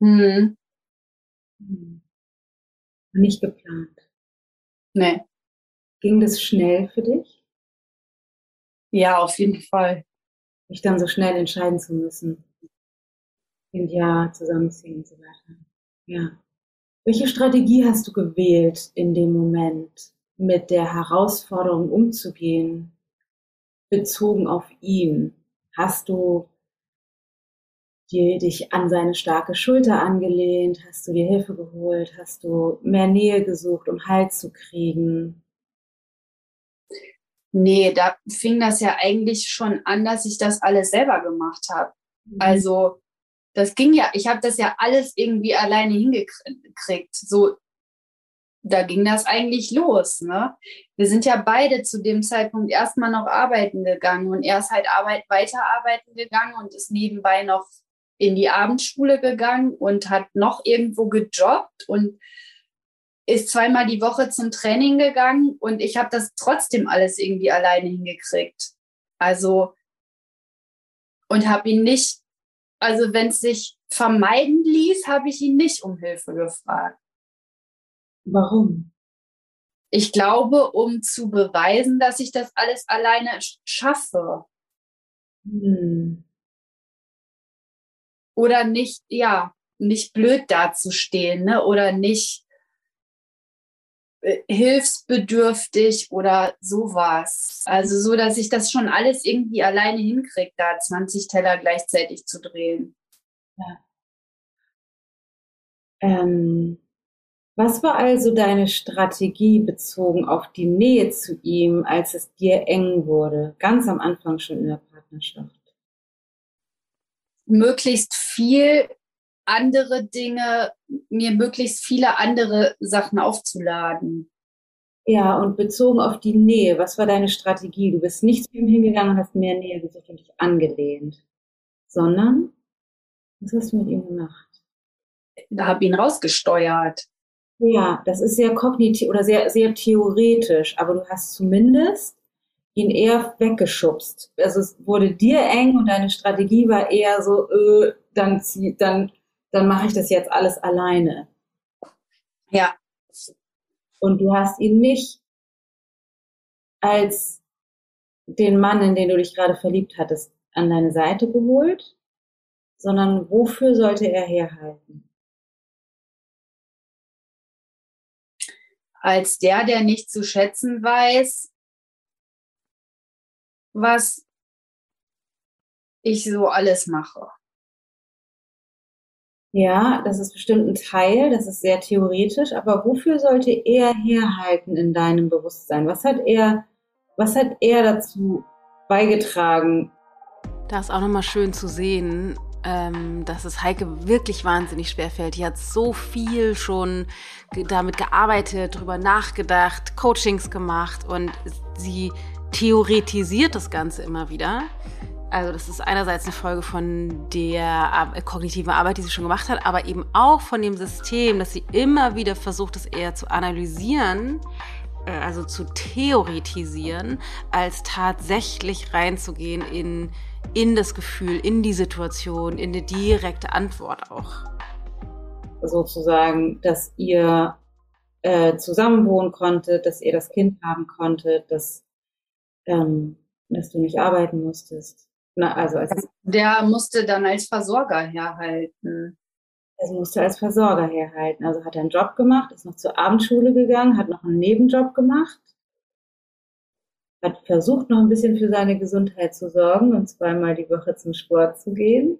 Hm. Hm. Nicht geplant. Nee. Ging das schnell für dich? Ja, auf jeden Fall. Mich dann so schnell entscheiden zu müssen. Kind ja, zusammenziehen und so weiter. Ja. Welche Strategie hast du gewählt in dem Moment, mit der Herausforderung umzugehen, bezogen auf ihn? Hast du dir dich an seine starke Schulter angelehnt? Hast du dir Hilfe geholt? Hast du mehr Nähe gesucht, um Halt zu kriegen? Nee, da fing das ja eigentlich schon an, dass ich das alles selber gemacht habe. Mhm. Also das ging ja, ich habe das ja alles irgendwie alleine hingekriegt. So, da ging das eigentlich los. Ne? Wir sind ja beide zu dem Zeitpunkt erstmal noch arbeiten gegangen und er ist halt Arbeit, weiterarbeiten gegangen und ist nebenbei noch in die Abendschule gegangen und hat noch irgendwo gejobbt und ist zweimal die Woche zum Training gegangen und ich habe das trotzdem alles irgendwie alleine hingekriegt. Also und habe ihn nicht, also wenn es sich vermeiden ließ, habe ich ihn nicht um Hilfe gefragt. Warum? Ich glaube, um zu beweisen, dass ich das alles alleine schaffe. Hm. Oder nicht, ja, nicht blöd dazustehen, ne? Oder nicht äh, hilfsbedürftig oder sowas. Also so, dass ich das schon alles irgendwie alleine hinkriege, da 20 Teller gleichzeitig zu drehen. Ja. Ähm, was war also deine Strategie bezogen auf die Nähe zu ihm, als es dir eng wurde, ganz am Anfang schon in der Partnerschaft? Möglichst viel andere Dinge, mir möglichst viele andere Sachen aufzuladen. Ja, und bezogen auf die Nähe, was war deine Strategie? Du bist nicht zu ihm hingegangen und hast mehr Nähe gesucht und dich angelehnt, sondern was hast du mit ihm gemacht? Da habe ihn rausgesteuert. Ja, das ist sehr kognitiv oder sehr, sehr theoretisch, aber du hast zumindest ihn eher weggeschubst. Also es wurde dir eng und deine Strategie war eher so, äh, dann zieh, dann, dann mache ich das jetzt alles alleine. Ja. Und du hast ihn nicht als den Mann, in den du dich gerade verliebt hattest, an deine Seite geholt, sondern wofür sollte er herhalten? Als der, der nicht zu schätzen weiß, was ich so alles mache. Ja, das ist bestimmt ein Teil, das ist sehr theoretisch, aber wofür sollte er herhalten in deinem Bewusstsein? Was hat er, was hat er dazu beigetragen? Da ist auch nochmal schön zu sehen, ähm, dass es Heike wirklich wahnsinnig schwer fällt. Die hat so viel schon damit gearbeitet, darüber nachgedacht, Coachings gemacht und sie theoretisiert das Ganze immer wieder. Also das ist einerseits eine Folge von der kognitiven Arbeit, die sie schon gemacht hat, aber eben auch von dem System, dass sie immer wieder versucht, es eher zu analysieren, äh, also zu theoretisieren, als tatsächlich reinzugehen in in das Gefühl, in die Situation, in eine direkte Antwort auch. Sozusagen, dass ihr äh, zusammenwohnen konntet, dass ihr das Kind haben konntet, dass, ähm, dass du nicht arbeiten musstest. Na, also als Der musste dann als Versorger herhalten. Er musste als Versorger herhalten. Also hat er einen Job gemacht, ist noch zur Abendschule gegangen, hat noch einen Nebenjob gemacht hat versucht, noch ein bisschen für seine Gesundheit zu sorgen und zweimal die Woche zum Sport zu gehen.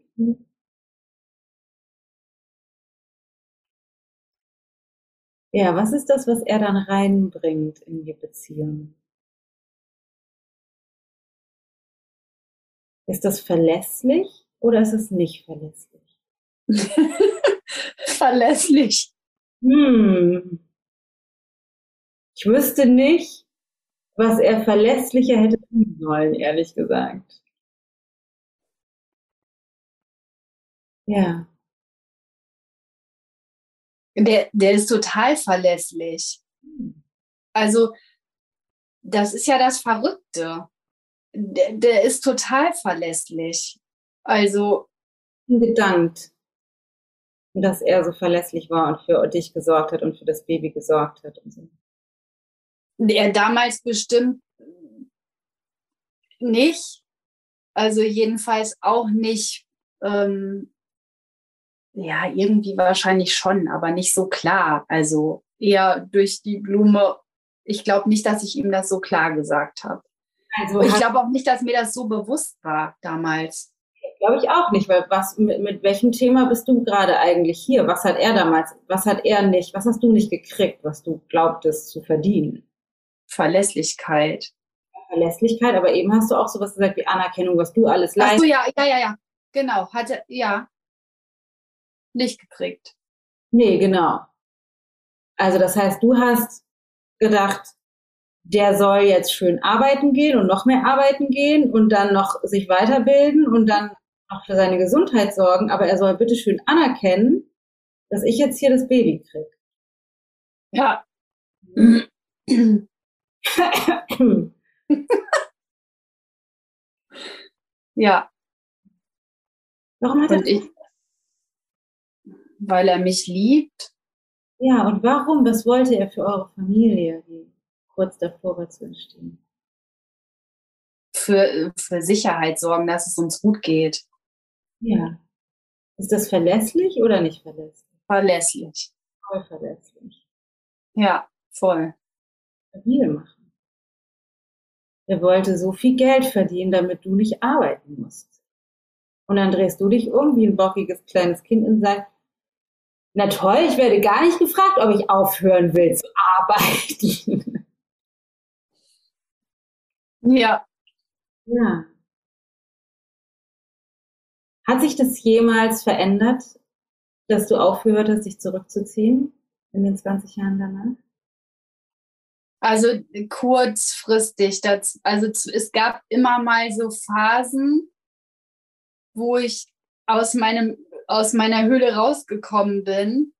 Ja, was ist das, was er dann reinbringt in die Beziehung? Ist das verlässlich oder ist es nicht verlässlich? <laughs> verlässlich. Hm. Ich wüsste nicht, was er verlässlicher hätte tun sollen, ehrlich gesagt. Ja. Der, der ist total verlässlich. Also, das ist ja das Verrückte. Der, der ist total verlässlich. Also. Gedankt, dass er so verlässlich war und für dich gesorgt hat und für das Baby gesorgt hat und so der damals bestimmt nicht. Also jedenfalls auch nicht, ähm, ja, irgendwie wahrscheinlich schon, aber nicht so klar. Also eher durch die Blume. Ich glaube nicht, dass ich ihm das so klar gesagt habe. Also ich glaube auch nicht, dass mir das so bewusst war damals. Glaube ich auch nicht, weil was mit, mit welchem Thema bist du gerade eigentlich hier? Was hat er damals, was hat er nicht, was hast du nicht gekriegt, was du glaubtest zu verdienen? Verlässlichkeit. Verlässlichkeit, aber eben hast du auch sowas gesagt wie Anerkennung, was du alles leistest. Ach so, ja, ja, ja, ja. Genau. Hatte, ja. Nicht gekriegt. Nee, genau. Also das heißt, du hast gedacht, der soll jetzt schön arbeiten gehen und noch mehr arbeiten gehen und dann noch sich weiterbilden und dann auch für seine Gesundheit sorgen, aber er soll bitte schön anerkennen, dass ich jetzt hier das Baby krieg. Ja. ja. Warum hat Und er ich, weil er mich liebt. Ja, und warum? Was wollte er für eure Familie, die kurz davor war zu entstehen? Für, für Sicherheit sorgen, dass es uns gut geht. Ja. Ist das verlässlich oder nicht verlässlich? Verlässlich. Voll verlässlich. Ja, voll. Stabil machen. Er wollte so viel Geld verdienen, damit du nicht arbeiten musst. Und dann drehst du dich um wie ein bockiges kleines Kind und sagst, na toll, ich werde gar nicht gefragt, ob ich aufhören will zu arbeiten. Ja. Ja. Hat sich das jemals verändert, dass du aufgehört hast, dich zurückzuziehen in den 20 Jahren danach? Also kurzfristig. Das, also es gab immer mal so Phasen, wo ich aus meinem aus meiner Höhle rausgekommen bin,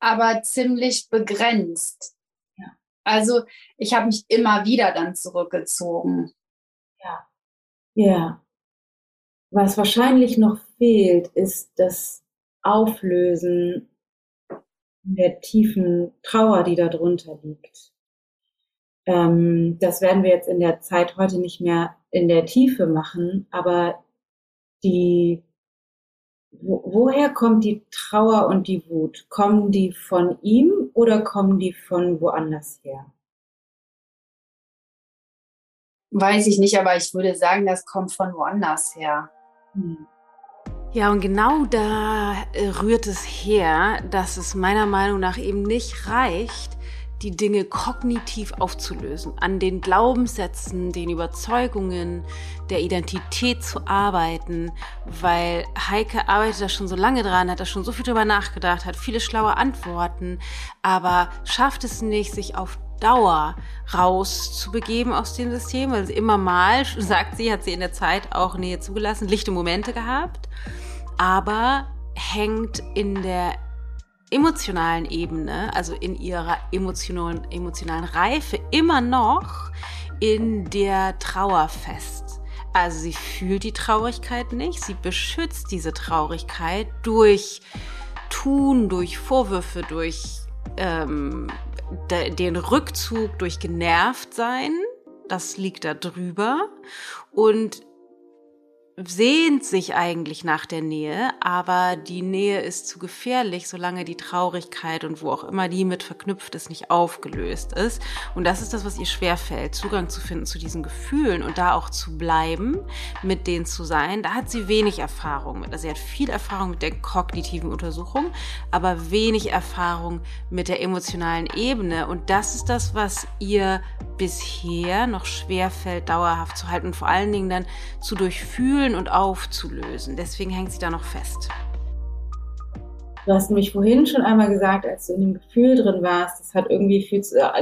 aber ziemlich begrenzt. Ja. Also ich habe mich immer wieder dann zurückgezogen. Ja. Ja. Was wahrscheinlich noch fehlt, ist das Auflösen der tiefen Trauer, die da drunter liegt. Ähm, das werden wir jetzt in der Zeit heute nicht mehr in der Tiefe machen, aber die wo, woher kommt die Trauer und die Wut? Kommen die von ihm oder kommen die von woanders her? Weiß ich nicht, aber ich würde sagen, das kommt von woanders her. Hm. Ja, und genau da äh, rührt es her, dass es meiner Meinung nach eben nicht reicht, die Dinge kognitiv aufzulösen, an den Glaubenssätzen, den Überzeugungen, der Identität zu arbeiten, weil Heike arbeitet da schon so lange dran, hat da schon so viel drüber nachgedacht, hat viele schlaue Antworten, aber schafft es nicht, sich auf Dauer rauszubegeben aus dem System, sie immer mal, <laughs> sagt sie, hat sie in der Zeit auch Nähe zugelassen, lichte Momente gehabt, aber hängt in der emotionalen Ebene, also in ihrer emotionalen, emotionalen Reife, immer noch in der Trauer fest. Also sie fühlt die Traurigkeit nicht, sie beschützt diese Traurigkeit durch Tun, durch Vorwürfe, durch ähm, den Rückzug, durch genervt sein. Das liegt da drüber. Und sehnt sich eigentlich nach der Nähe, aber die Nähe ist zu gefährlich, solange die Traurigkeit und wo auch immer die mit verknüpft ist, nicht aufgelöst ist. Und das ist das, was ihr schwerfällt, Zugang zu finden zu diesen Gefühlen und da auch zu bleiben, mit denen zu sein. Da hat sie wenig Erfahrung mit. Also sie hat viel Erfahrung mit der kognitiven Untersuchung, aber wenig Erfahrung mit der emotionalen Ebene. Und das ist das, was ihr bisher noch schwerfällt, dauerhaft zu halten und vor allen Dingen dann zu durchfühlen, fühlen und aufzulösen. Deswegen hängt sie da noch fest. Du hast nämlich vorhin schon einmal gesagt, als du in dem Gefühl drin warst, das hat irgendwie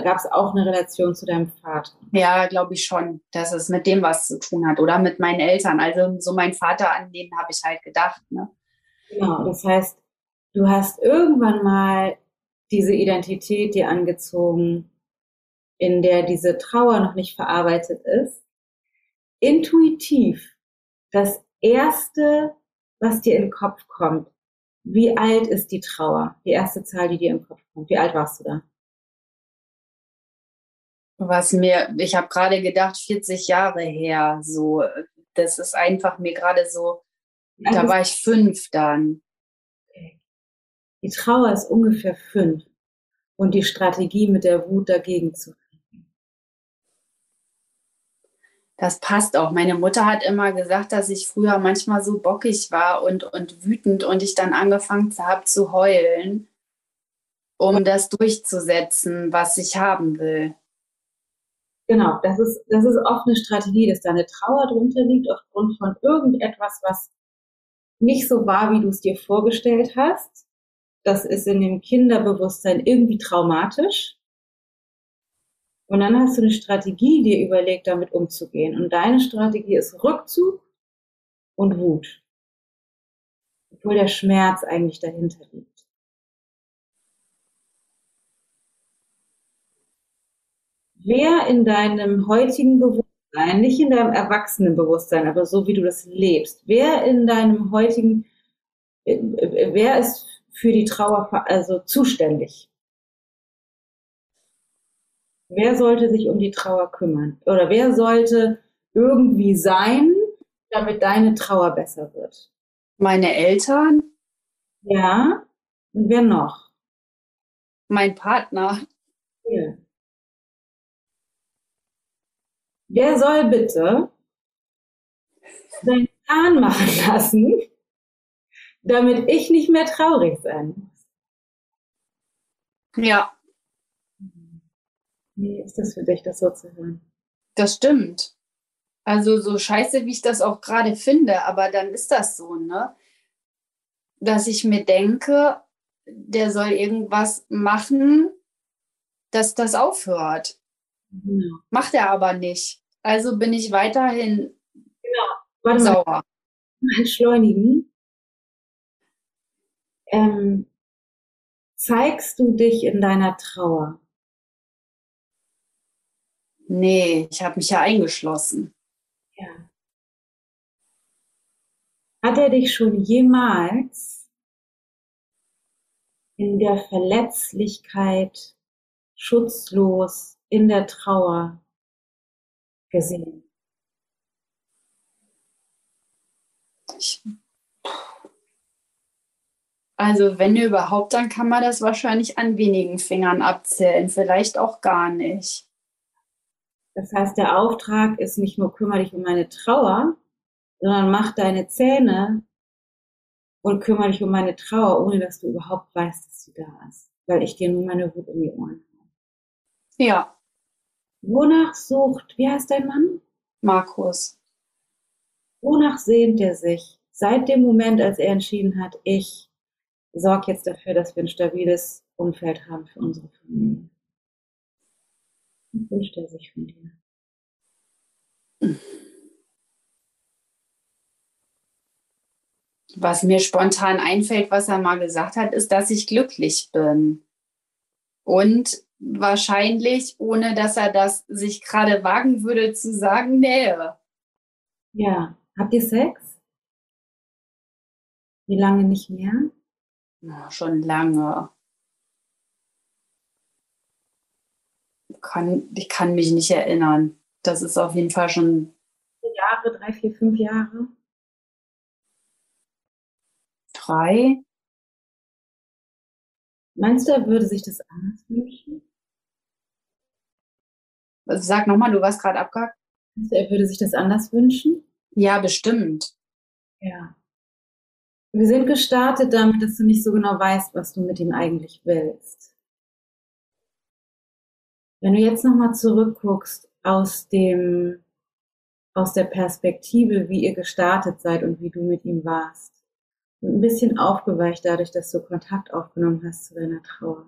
gab es auch eine Relation zu deinem Vater. Ja, glaube ich schon, dass es mit dem was zu tun hat oder mit meinen Eltern. Also so mein Vater, an den habe ich halt gedacht. Ne? Genau, das heißt, du hast irgendwann mal diese Identität dir angezogen, in der diese Trauer noch nicht verarbeitet ist. Intuitiv das Erste, was dir in den Kopf kommt, wie alt ist die Trauer? Die erste Zahl, die dir im Kopf kommt. Wie alt warst du da? Was mir, ich habe gerade gedacht, 40 Jahre her. So, das ist einfach mir gerade so. Also da war ich fünf dann. Okay. Die Trauer ist ungefähr fünf. Und die Strategie mit der Wut dagegen zu das passt auch. Meine Mutter hat immer gesagt, dass ich früher manchmal so bockig war und, und wütend und ich dann angefangen habe zu heulen, um das durchzusetzen, was ich haben will. Genau, das ist, das ist oft eine Strategie, dass da eine Trauer drunter liegt, aufgrund von irgendetwas, was nicht so war, wie du es dir vorgestellt hast. das ist in dem Kinderbewusstsein irgendwie traumatisch. Und dann hast du eine Strategie dir überlegt, damit umzugehen. Und deine Strategie ist Rückzug und Wut. Obwohl der Schmerz eigentlich dahinter liegt. Wer in deinem heutigen Bewusstsein, nicht in deinem Erwachsenenbewusstsein, aber so wie du das lebst, wer in deinem heutigen, wer ist für die Trauer also zuständig? Wer sollte sich um die Trauer kümmern? Oder wer sollte irgendwie sein, damit deine Trauer besser wird? Meine Eltern? Ja. Und wer noch? Mein Partner. Ja. Wer soll bitte seinen Zahn machen lassen, damit ich nicht mehr traurig sein muss? Ja. Wie ist das für dich, das so zu hören? Das stimmt. Also so scheiße, wie ich das auch gerade finde, aber dann ist das so, ne? Dass ich mir denke, der soll irgendwas machen, dass das aufhört. Genau. Macht er aber nicht. Also bin ich weiterhin genau. Sauer. Entschleunigen. Ähm, zeigst du dich in deiner Trauer? Nee, ich habe mich ja eingeschlossen. Ja. Hat er dich schon jemals in der Verletzlichkeit, schutzlos, in der Trauer gesehen? Ich, also wenn überhaupt, dann kann man das wahrscheinlich an wenigen Fingern abzählen, vielleicht auch gar nicht. Das heißt, der Auftrag ist nicht nur kümmere dich um meine Trauer, sondern mach deine Zähne und kümmere dich um meine Trauer, ohne dass du überhaupt weißt, dass sie da ist. Weil ich dir nur meine Wut um die Ohren habe. Ja. Wonach sucht, wie heißt dein Mann? Markus. Wonach sehnt er sich seit dem Moment, als er entschieden hat, ich sorge jetzt dafür, dass wir ein stabiles Umfeld haben für unsere Familie? Wünscht er sich von dir? Was mir spontan einfällt, was er mal gesagt hat, ist, dass ich glücklich bin. Und wahrscheinlich, ohne dass er das sich gerade wagen würde, zu sagen, Nähe. Ja. Habt ihr Sex? Wie lange nicht mehr? Ja, schon lange. Kann, ich kann mich nicht erinnern. Das ist auf jeden Fall schon. Jahre, drei, vier, fünf Jahre? Drei? Meinst du, er würde sich das anders wünschen? Also sag nochmal, du warst gerade abgehakt. Meinst du, er würde sich das anders wünschen? Ja, bestimmt. Ja. Wir sind gestartet damit, dass du nicht so genau weißt, was du mit ihm eigentlich willst. Wenn du jetzt nochmal zurückguckst aus dem, aus der Perspektive, wie ihr gestartet seid und wie du mit ihm warst, und ein bisschen aufgeweicht dadurch, dass du Kontakt aufgenommen hast zu deiner Trauer.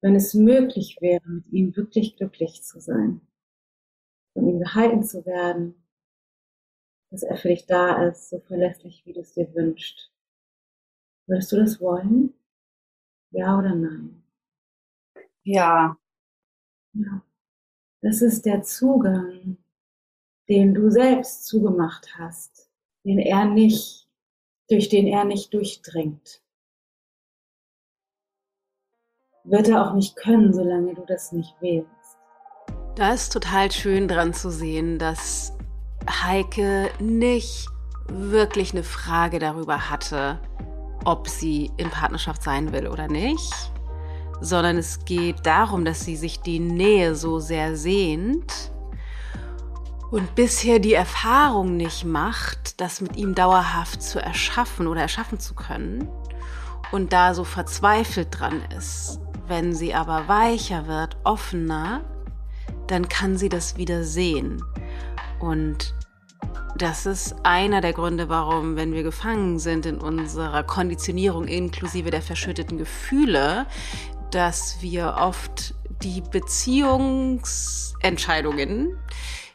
Wenn es möglich wäre, mit ihm wirklich glücklich zu sein, von ihm gehalten zu werden, dass er für dich da ist, so verlässlich, wie du es dir wünschst. Würdest du das wollen? Ja oder nein? Ja, ja. Das ist der Zugang, den du selbst zugemacht hast, den er nicht, durch den er nicht durchdringt. Wird er auch nicht können, solange du das nicht willst. Da ist total schön dran zu sehen, dass Heike nicht wirklich eine Frage darüber hatte, ob sie in Partnerschaft sein will oder nicht, sondern es geht darum, dass sie sich die Nähe so sehr sehnt und bisher die Erfahrung nicht macht, das mit ihm dauerhaft zu erschaffen oder erschaffen zu können und da so verzweifelt dran ist. Wenn sie aber weicher wird, offener, dann kann sie das wieder sehen. Und das ist einer der Gründe, warum, wenn wir gefangen sind in unserer Konditionierung inklusive der verschütteten Gefühle, dass wir oft die Beziehungsentscheidungen,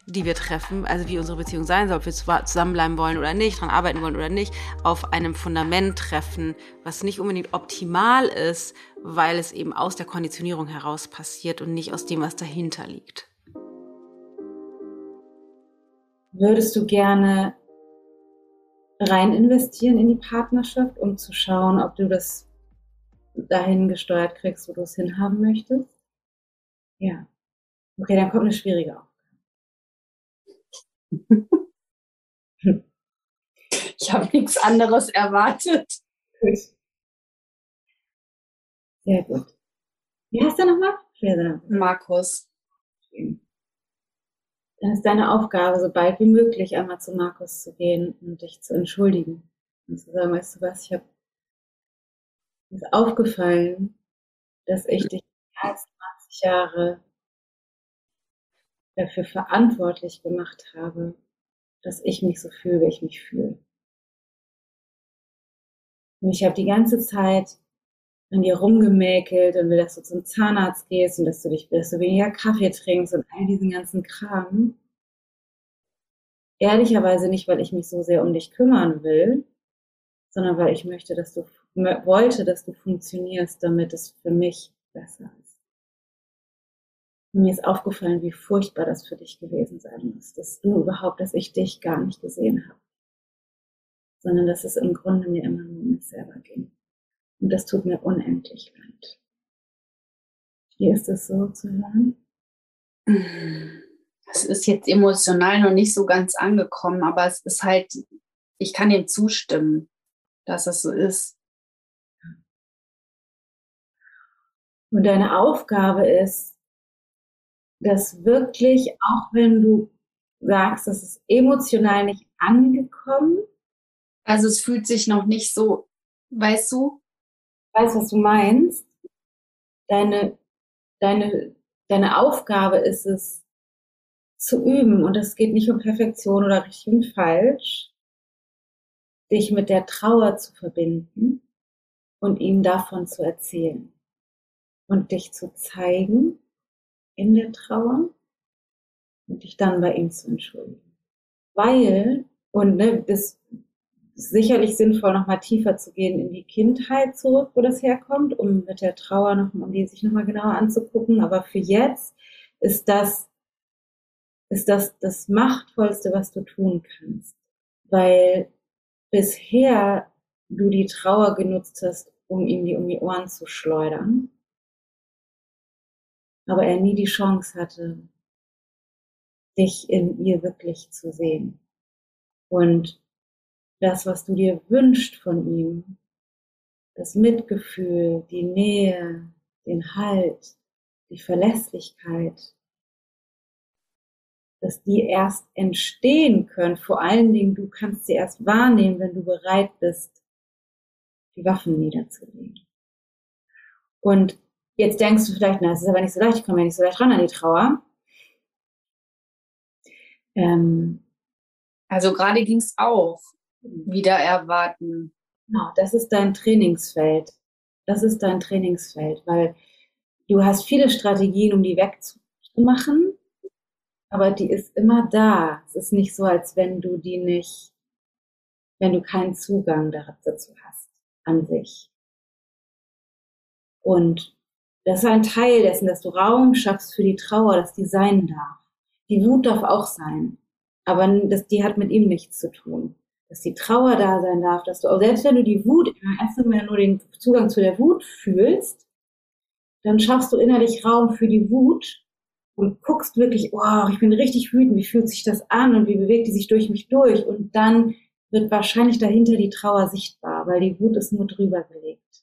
die wir treffen, also wie unsere Beziehung sein soll, ob wir zusammenbleiben wollen oder nicht, dran arbeiten wollen oder nicht, auf einem Fundament treffen, was nicht unbedingt optimal ist, weil es eben aus der Konditionierung heraus passiert und nicht aus dem, was dahinter liegt. Würdest du gerne rein investieren in die Partnerschaft, um zu schauen, ob du das dahin gesteuert kriegst, wo du es hinhaben möchtest? Ja. Okay, dann kommt eine schwierige Aufgabe. <laughs> Ich habe nichts anderes erwartet. Sehr gut. Wie heißt der nochmal? Markus. Dann ist deine Aufgabe, so bald wie möglich einmal zu Markus zu gehen und dich zu entschuldigen. Und zu sagen, weißt du was, ich habe ist aufgefallen, dass ich dich mehr als 20 Jahre dafür verantwortlich gemacht habe, dass ich mich so fühle, wie ich mich fühle. Und ich habe die ganze Zeit an dir rumgemäkelt und will, dass du zum Zahnarzt gehst und dass du dich, dass du weniger Kaffee trinkst und all diesen ganzen Kram. Ehrlicherweise nicht, weil ich mich so sehr um dich kümmern will, sondern weil ich möchte, dass du, wollte, dass du funktionierst, damit es für mich besser ist. Und mir ist aufgefallen, wie furchtbar das für dich gewesen sein muss, dass du überhaupt, dass ich dich gar nicht gesehen habe, sondern dass es im Grunde mir immer nur um mich selber ging. Und das tut mir unendlich leid. Wie ist es so zu hören? Es ist jetzt emotional noch nicht so ganz angekommen, aber es ist halt, ich kann dem zustimmen, dass es so ist. Und deine Aufgabe ist, dass wirklich, auch wenn du sagst, das ist emotional nicht angekommen. Also es fühlt sich noch nicht so, weißt du? Weißt, was du meinst? Deine, deine, deine Aufgabe ist es, zu üben. Und es geht nicht um Perfektion oder richtig und falsch, dich mit der Trauer zu verbinden und ihm davon zu erzählen und dich zu zeigen in der Trauer und dich dann bei ihm zu entschuldigen. Weil, und ne, das ist sicherlich sinnvoll, nochmal tiefer zu gehen in die Kindheit zurück, wo das herkommt, um mit der Trauer noch, um die sich nochmal genauer anzugucken. Aber für jetzt ist das, ist das das Machtvollste, was du tun kannst. Weil bisher du die Trauer genutzt hast, um ihm die um die Ohren zu schleudern aber er nie die Chance hatte, dich in ihr wirklich zu sehen. Und das, was du dir wünschst von ihm, das Mitgefühl, die Nähe, den Halt, die Verlässlichkeit, dass die erst entstehen können. Vor allen Dingen, du kannst sie erst wahrnehmen, wenn du bereit bist, die Waffen niederzulegen. Und Jetzt denkst du vielleicht, na, das ist aber nicht so leicht, ich komme ja nicht so leicht ran an die Trauer. Ähm, also gerade ging es auch wieder erwarten. Genau, das ist dein Trainingsfeld. Das ist dein Trainingsfeld, weil du hast viele Strategien, um die wegzumachen, aber die ist immer da. Es ist nicht so, als wenn du die nicht, wenn du keinen Zugang dazu hast an sich. Und das ist ein Teil dessen, dass du Raum schaffst für die Trauer, dass die sein darf. Die Wut darf auch sein, aber das, die hat mit ihm nichts zu tun. Dass die Trauer da sein darf, dass du, selbst wenn du die Wut, erst einmal nur den Zugang zu der Wut fühlst, dann schaffst du innerlich Raum für die Wut und guckst wirklich, oh, ich bin richtig wütend, wie fühlt sich das an und wie bewegt die sich durch mich durch und dann wird wahrscheinlich dahinter die Trauer sichtbar, weil die Wut ist nur drüber gelegt.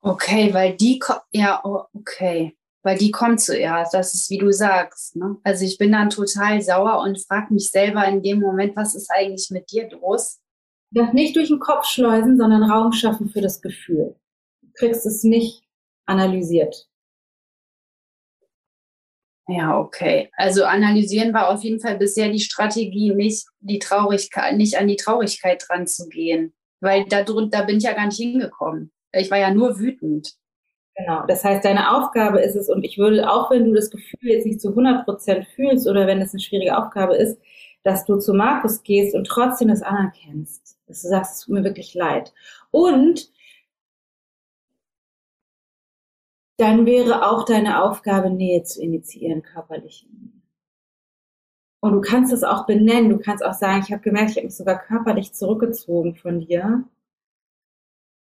Okay, weil die kommt, ja, okay, weil die kommt zuerst, das ist wie du sagst. Ne? Also ich bin dann total sauer und frage mich selber in dem Moment, was ist eigentlich mit dir los? Das nicht durch den Kopf schleusen, sondern Raum schaffen für das Gefühl. Du kriegst es nicht analysiert. Ja, okay. Also analysieren war auf jeden Fall bisher die Strategie, nicht die Traurigkeit, nicht an die Traurigkeit dran zu gehen. Weil da, da bin ich ja gar nicht hingekommen. Ich war ja nur wütend. Genau. Das heißt, deine Aufgabe ist es, und ich würde, auch wenn du das Gefühl jetzt nicht zu 100 Prozent fühlst oder wenn es eine schwierige Aufgabe ist, dass du zu Markus gehst und trotzdem das anerkennst. Dass du sagst, es tut mir wirklich leid. Und dann wäre auch deine Aufgabe, Nähe zu initiieren, körperliche Nähe. Und du kannst es auch benennen. Du kannst auch sagen, ich habe gemerkt, ich habe mich sogar körperlich zurückgezogen von dir.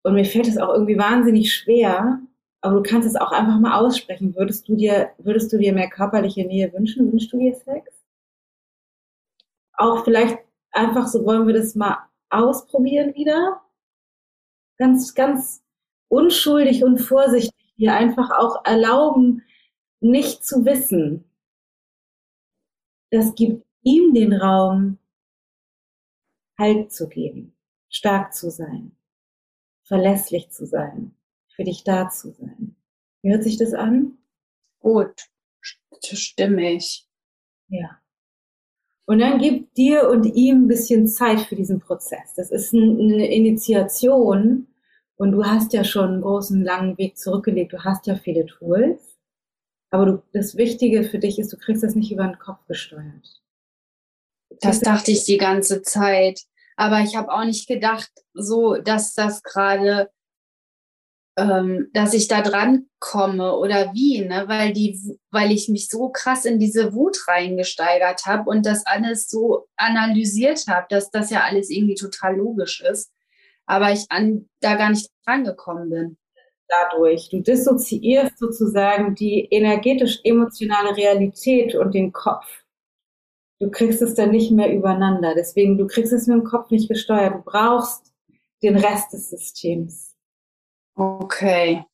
Und mir fällt es auch irgendwie wahnsinnig schwer. Aber du kannst es auch einfach mal aussprechen. Würdest du dir, würdest du dir mehr körperliche Nähe wünschen? Wünschst du dir Sex? Auch vielleicht einfach so wollen wir das mal ausprobieren wieder. Ganz, ganz unschuldig und vorsichtig dir einfach auch erlauben, nicht zu wissen. Das gibt ihm den Raum, Halt zu geben, stark zu sein, verlässlich zu sein, für dich da zu sein. Wie hört sich das an? Gut, stimmig. Ja. Und dann gib dir und ihm ein bisschen Zeit für diesen Prozess. Das ist eine Initiation und du hast ja schon einen großen, langen Weg zurückgelegt. Du hast ja viele Tools. Aber du, das Wichtige für dich ist, du kriegst das nicht über den Kopf gesteuert. Das dachte ich die ganze Zeit. Aber ich habe auch nicht gedacht, so, dass das gerade ähm, dass ich da dran komme oder wie, ne? weil, die, weil ich mich so krass in diese Wut reingesteigert habe und das alles so analysiert habe, dass das ja alles irgendwie total logisch ist, aber ich an, da gar nicht rangekommen bin. Dadurch, du dissoziierst sozusagen die energetisch-emotionale Realität und den Kopf. Du kriegst es dann nicht mehr übereinander. Deswegen, du kriegst es mit dem Kopf nicht gesteuert. Du brauchst den Rest des Systems. Okay.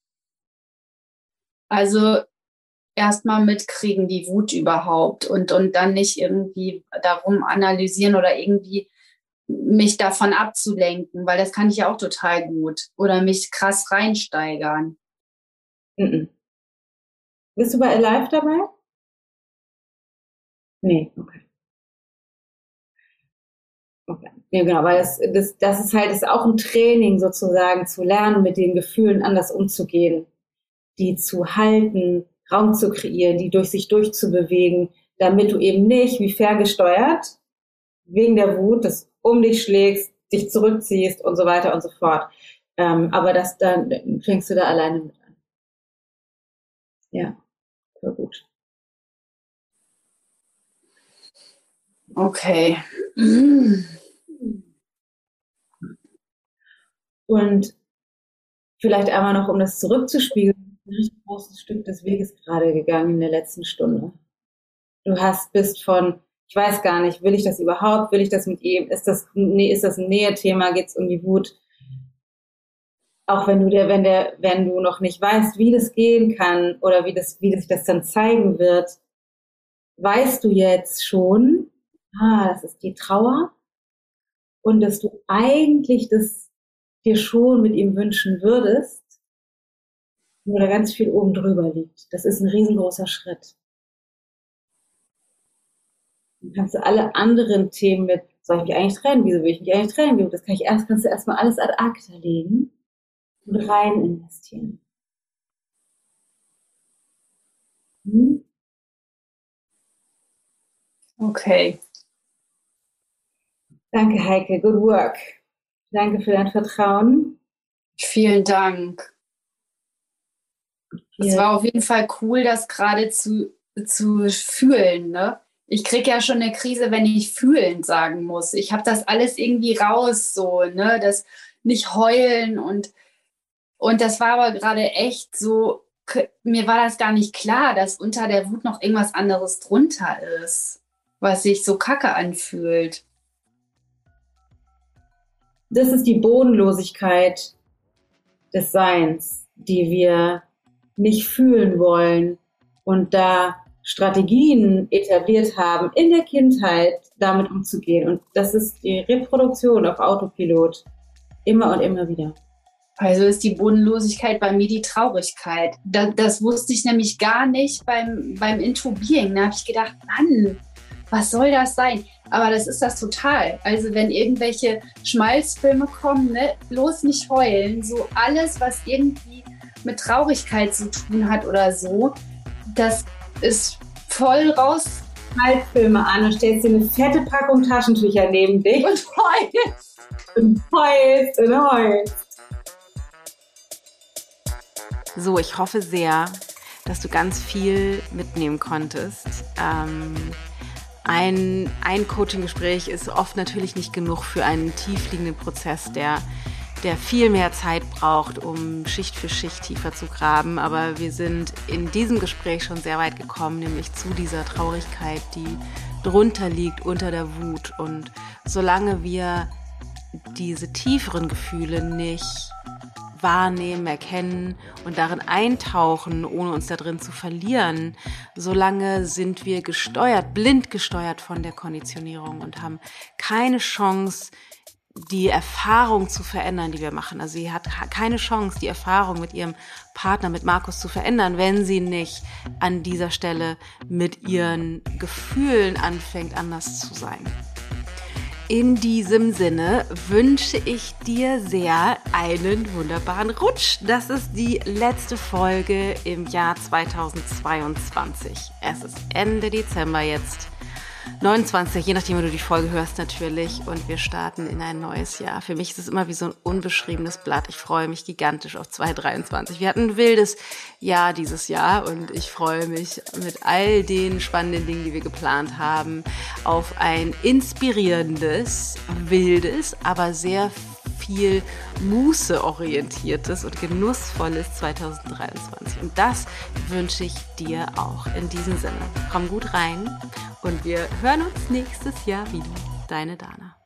Also erstmal mitkriegen, die Wut überhaupt und, und dann nicht irgendwie darum analysieren oder irgendwie mich davon abzulenken, weil das kann ich ja auch total gut. Oder mich krass reinsteigern. Mhm. Bist du bei Alive dabei? Nee, okay. Ja, genau, weil das, das, das ist halt ist auch ein Training sozusagen, zu lernen, mit den Gefühlen anders umzugehen, die zu halten, Raum zu kreieren, die durch sich durchzubewegen, damit du eben nicht wie ferngesteuert wegen der Wut das um dich schlägst, dich zurückziehst und so weiter und so fort. Ähm, aber das dann fängst du da alleine mit an. Ja, sehr gut. Okay. Und vielleicht einmal noch, um das zurückzuspiegeln, ein richtig großes Stück des Weges gerade gegangen in der letzten Stunde. Du hast, bist von, ich weiß gar nicht, will ich das überhaupt, will ich das mit ihm, ist das, nee, ist das ein Nähethema, geht es um die Wut? Auch wenn du der, wenn der, wenn du noch nicht weißt, wie das gehen kann oder wie das, wie sich das dann zeigen wird, weißt du jetzt schon, ah, das ist die Trauer und dass du eigentlich das dir schon mit ihm wünschen würdest, nur da ganz viel oben drüber liegt. Das ist ein riesengroßer Schritt. Dann kannst du alle anderen Themen mit, soll ich mich eigentlich trennen? Wieso will ich mich eigentlich trennen? Das kann ich erst, kannst du erstmal alles ad acta legen und rein investieren. Hm? Okay. Danke, Heike. Good work. Danke für dein Vertrauen. Vielen Dank. Es war auf jeden Fall cool, das gerade zu, zu fühlen. Ne? Ich kriege ja schon eine Krise, wenn ich fühlen sagen muss. Ich habe das alles irgendwie raus, so, ne? Das nicht heulen und, und das war aber gerade echt so, mir war das gar nicht klar, dass unter der Wut noch irgendwas anderes drunter ist, was sich so kacke anfühlt das ist die Bodenlosigkeit des Seins, die wir nicht fühlen wollen und da Strategien etabliert haben, in der Kindheit damit umzugehen. Und das ist die Reproduktion auf Autopilot. Immer und immer wieder. Also ist die Bodenlosigkeit bei mir die Traurigkeit. Das, das wusste ich nämlich gar nicht beim, beim Intubieren. Da habe ich gedacht, Mann, was soll das sein? Aber das ist das total. Also wenn irgendwelche Schmalzfilme kommen, ne, bloß nicht heulen. So alles, was irgendwie mit Traurigkeit zu tun hat oder so, das ist voll raus. Schmalzfilme an und stellst dir eine fette Packung Taschentücher neben dich. Und heulst. Und heulst und heulst. So, ich hoffe sehr, dass du ganz viel mitnehmen konntest. Ähm, ein, ein Coaching-Gespräch ist oft natürlich nicht genug für einen tiefliegenden Prozess, der, der viel mehr Zeit braucht, um Schicht für Schicht tiefer zu graben. Aber wir sind in diesem Gespräch schon sehr weit gekommen, nämlich zu dieser Traurigkeit, die drunter liegt, unter der Wut. Und solange wir diese tieferen Gefühle nicht wahrnehmen, erkennen und darin eintauchen, ohne uns da drin zu verlieren, solange sind wir gesteuert, blind gesteuert von der Konditionierung und haben keine Chance, die Erfahrung zu verändern, die wir machen. Also sie hat keine Chance, die Erfahrung mit ihrem Partner, mit Markus zu verändern, wenn sie nicht an dieser Stelle mit ihren Gefühlen anfängt, anders zu sein. In diesem Sinne wünsche ich dir sehr einen wunderbaren Rutsch. Das ist die letzte Folge im Jahr 2022. Es ist Ende Dezember jetzt. 29, je nachdem, wie du die Folge hörst natürlich. Und wir starten in ein neues Jahr. Für mich ist es immer wie so ein unbeschriebenes Blatt. Ich freue mich gigantisch auf 2023. Wir hatten ein wildes Jahr dieses Jahr und ich freue mich mit all den spannenden Dingen, die wir geplant haben, auf ein inspirierendes, wildes, aber sehr viel Muße-orientiertes und genussvolles 2023. Und das wünsche ich dir auch in diesem Sinne. Komm gut rein und wir hören uns nächstes Jahr wieder. Deine Dana.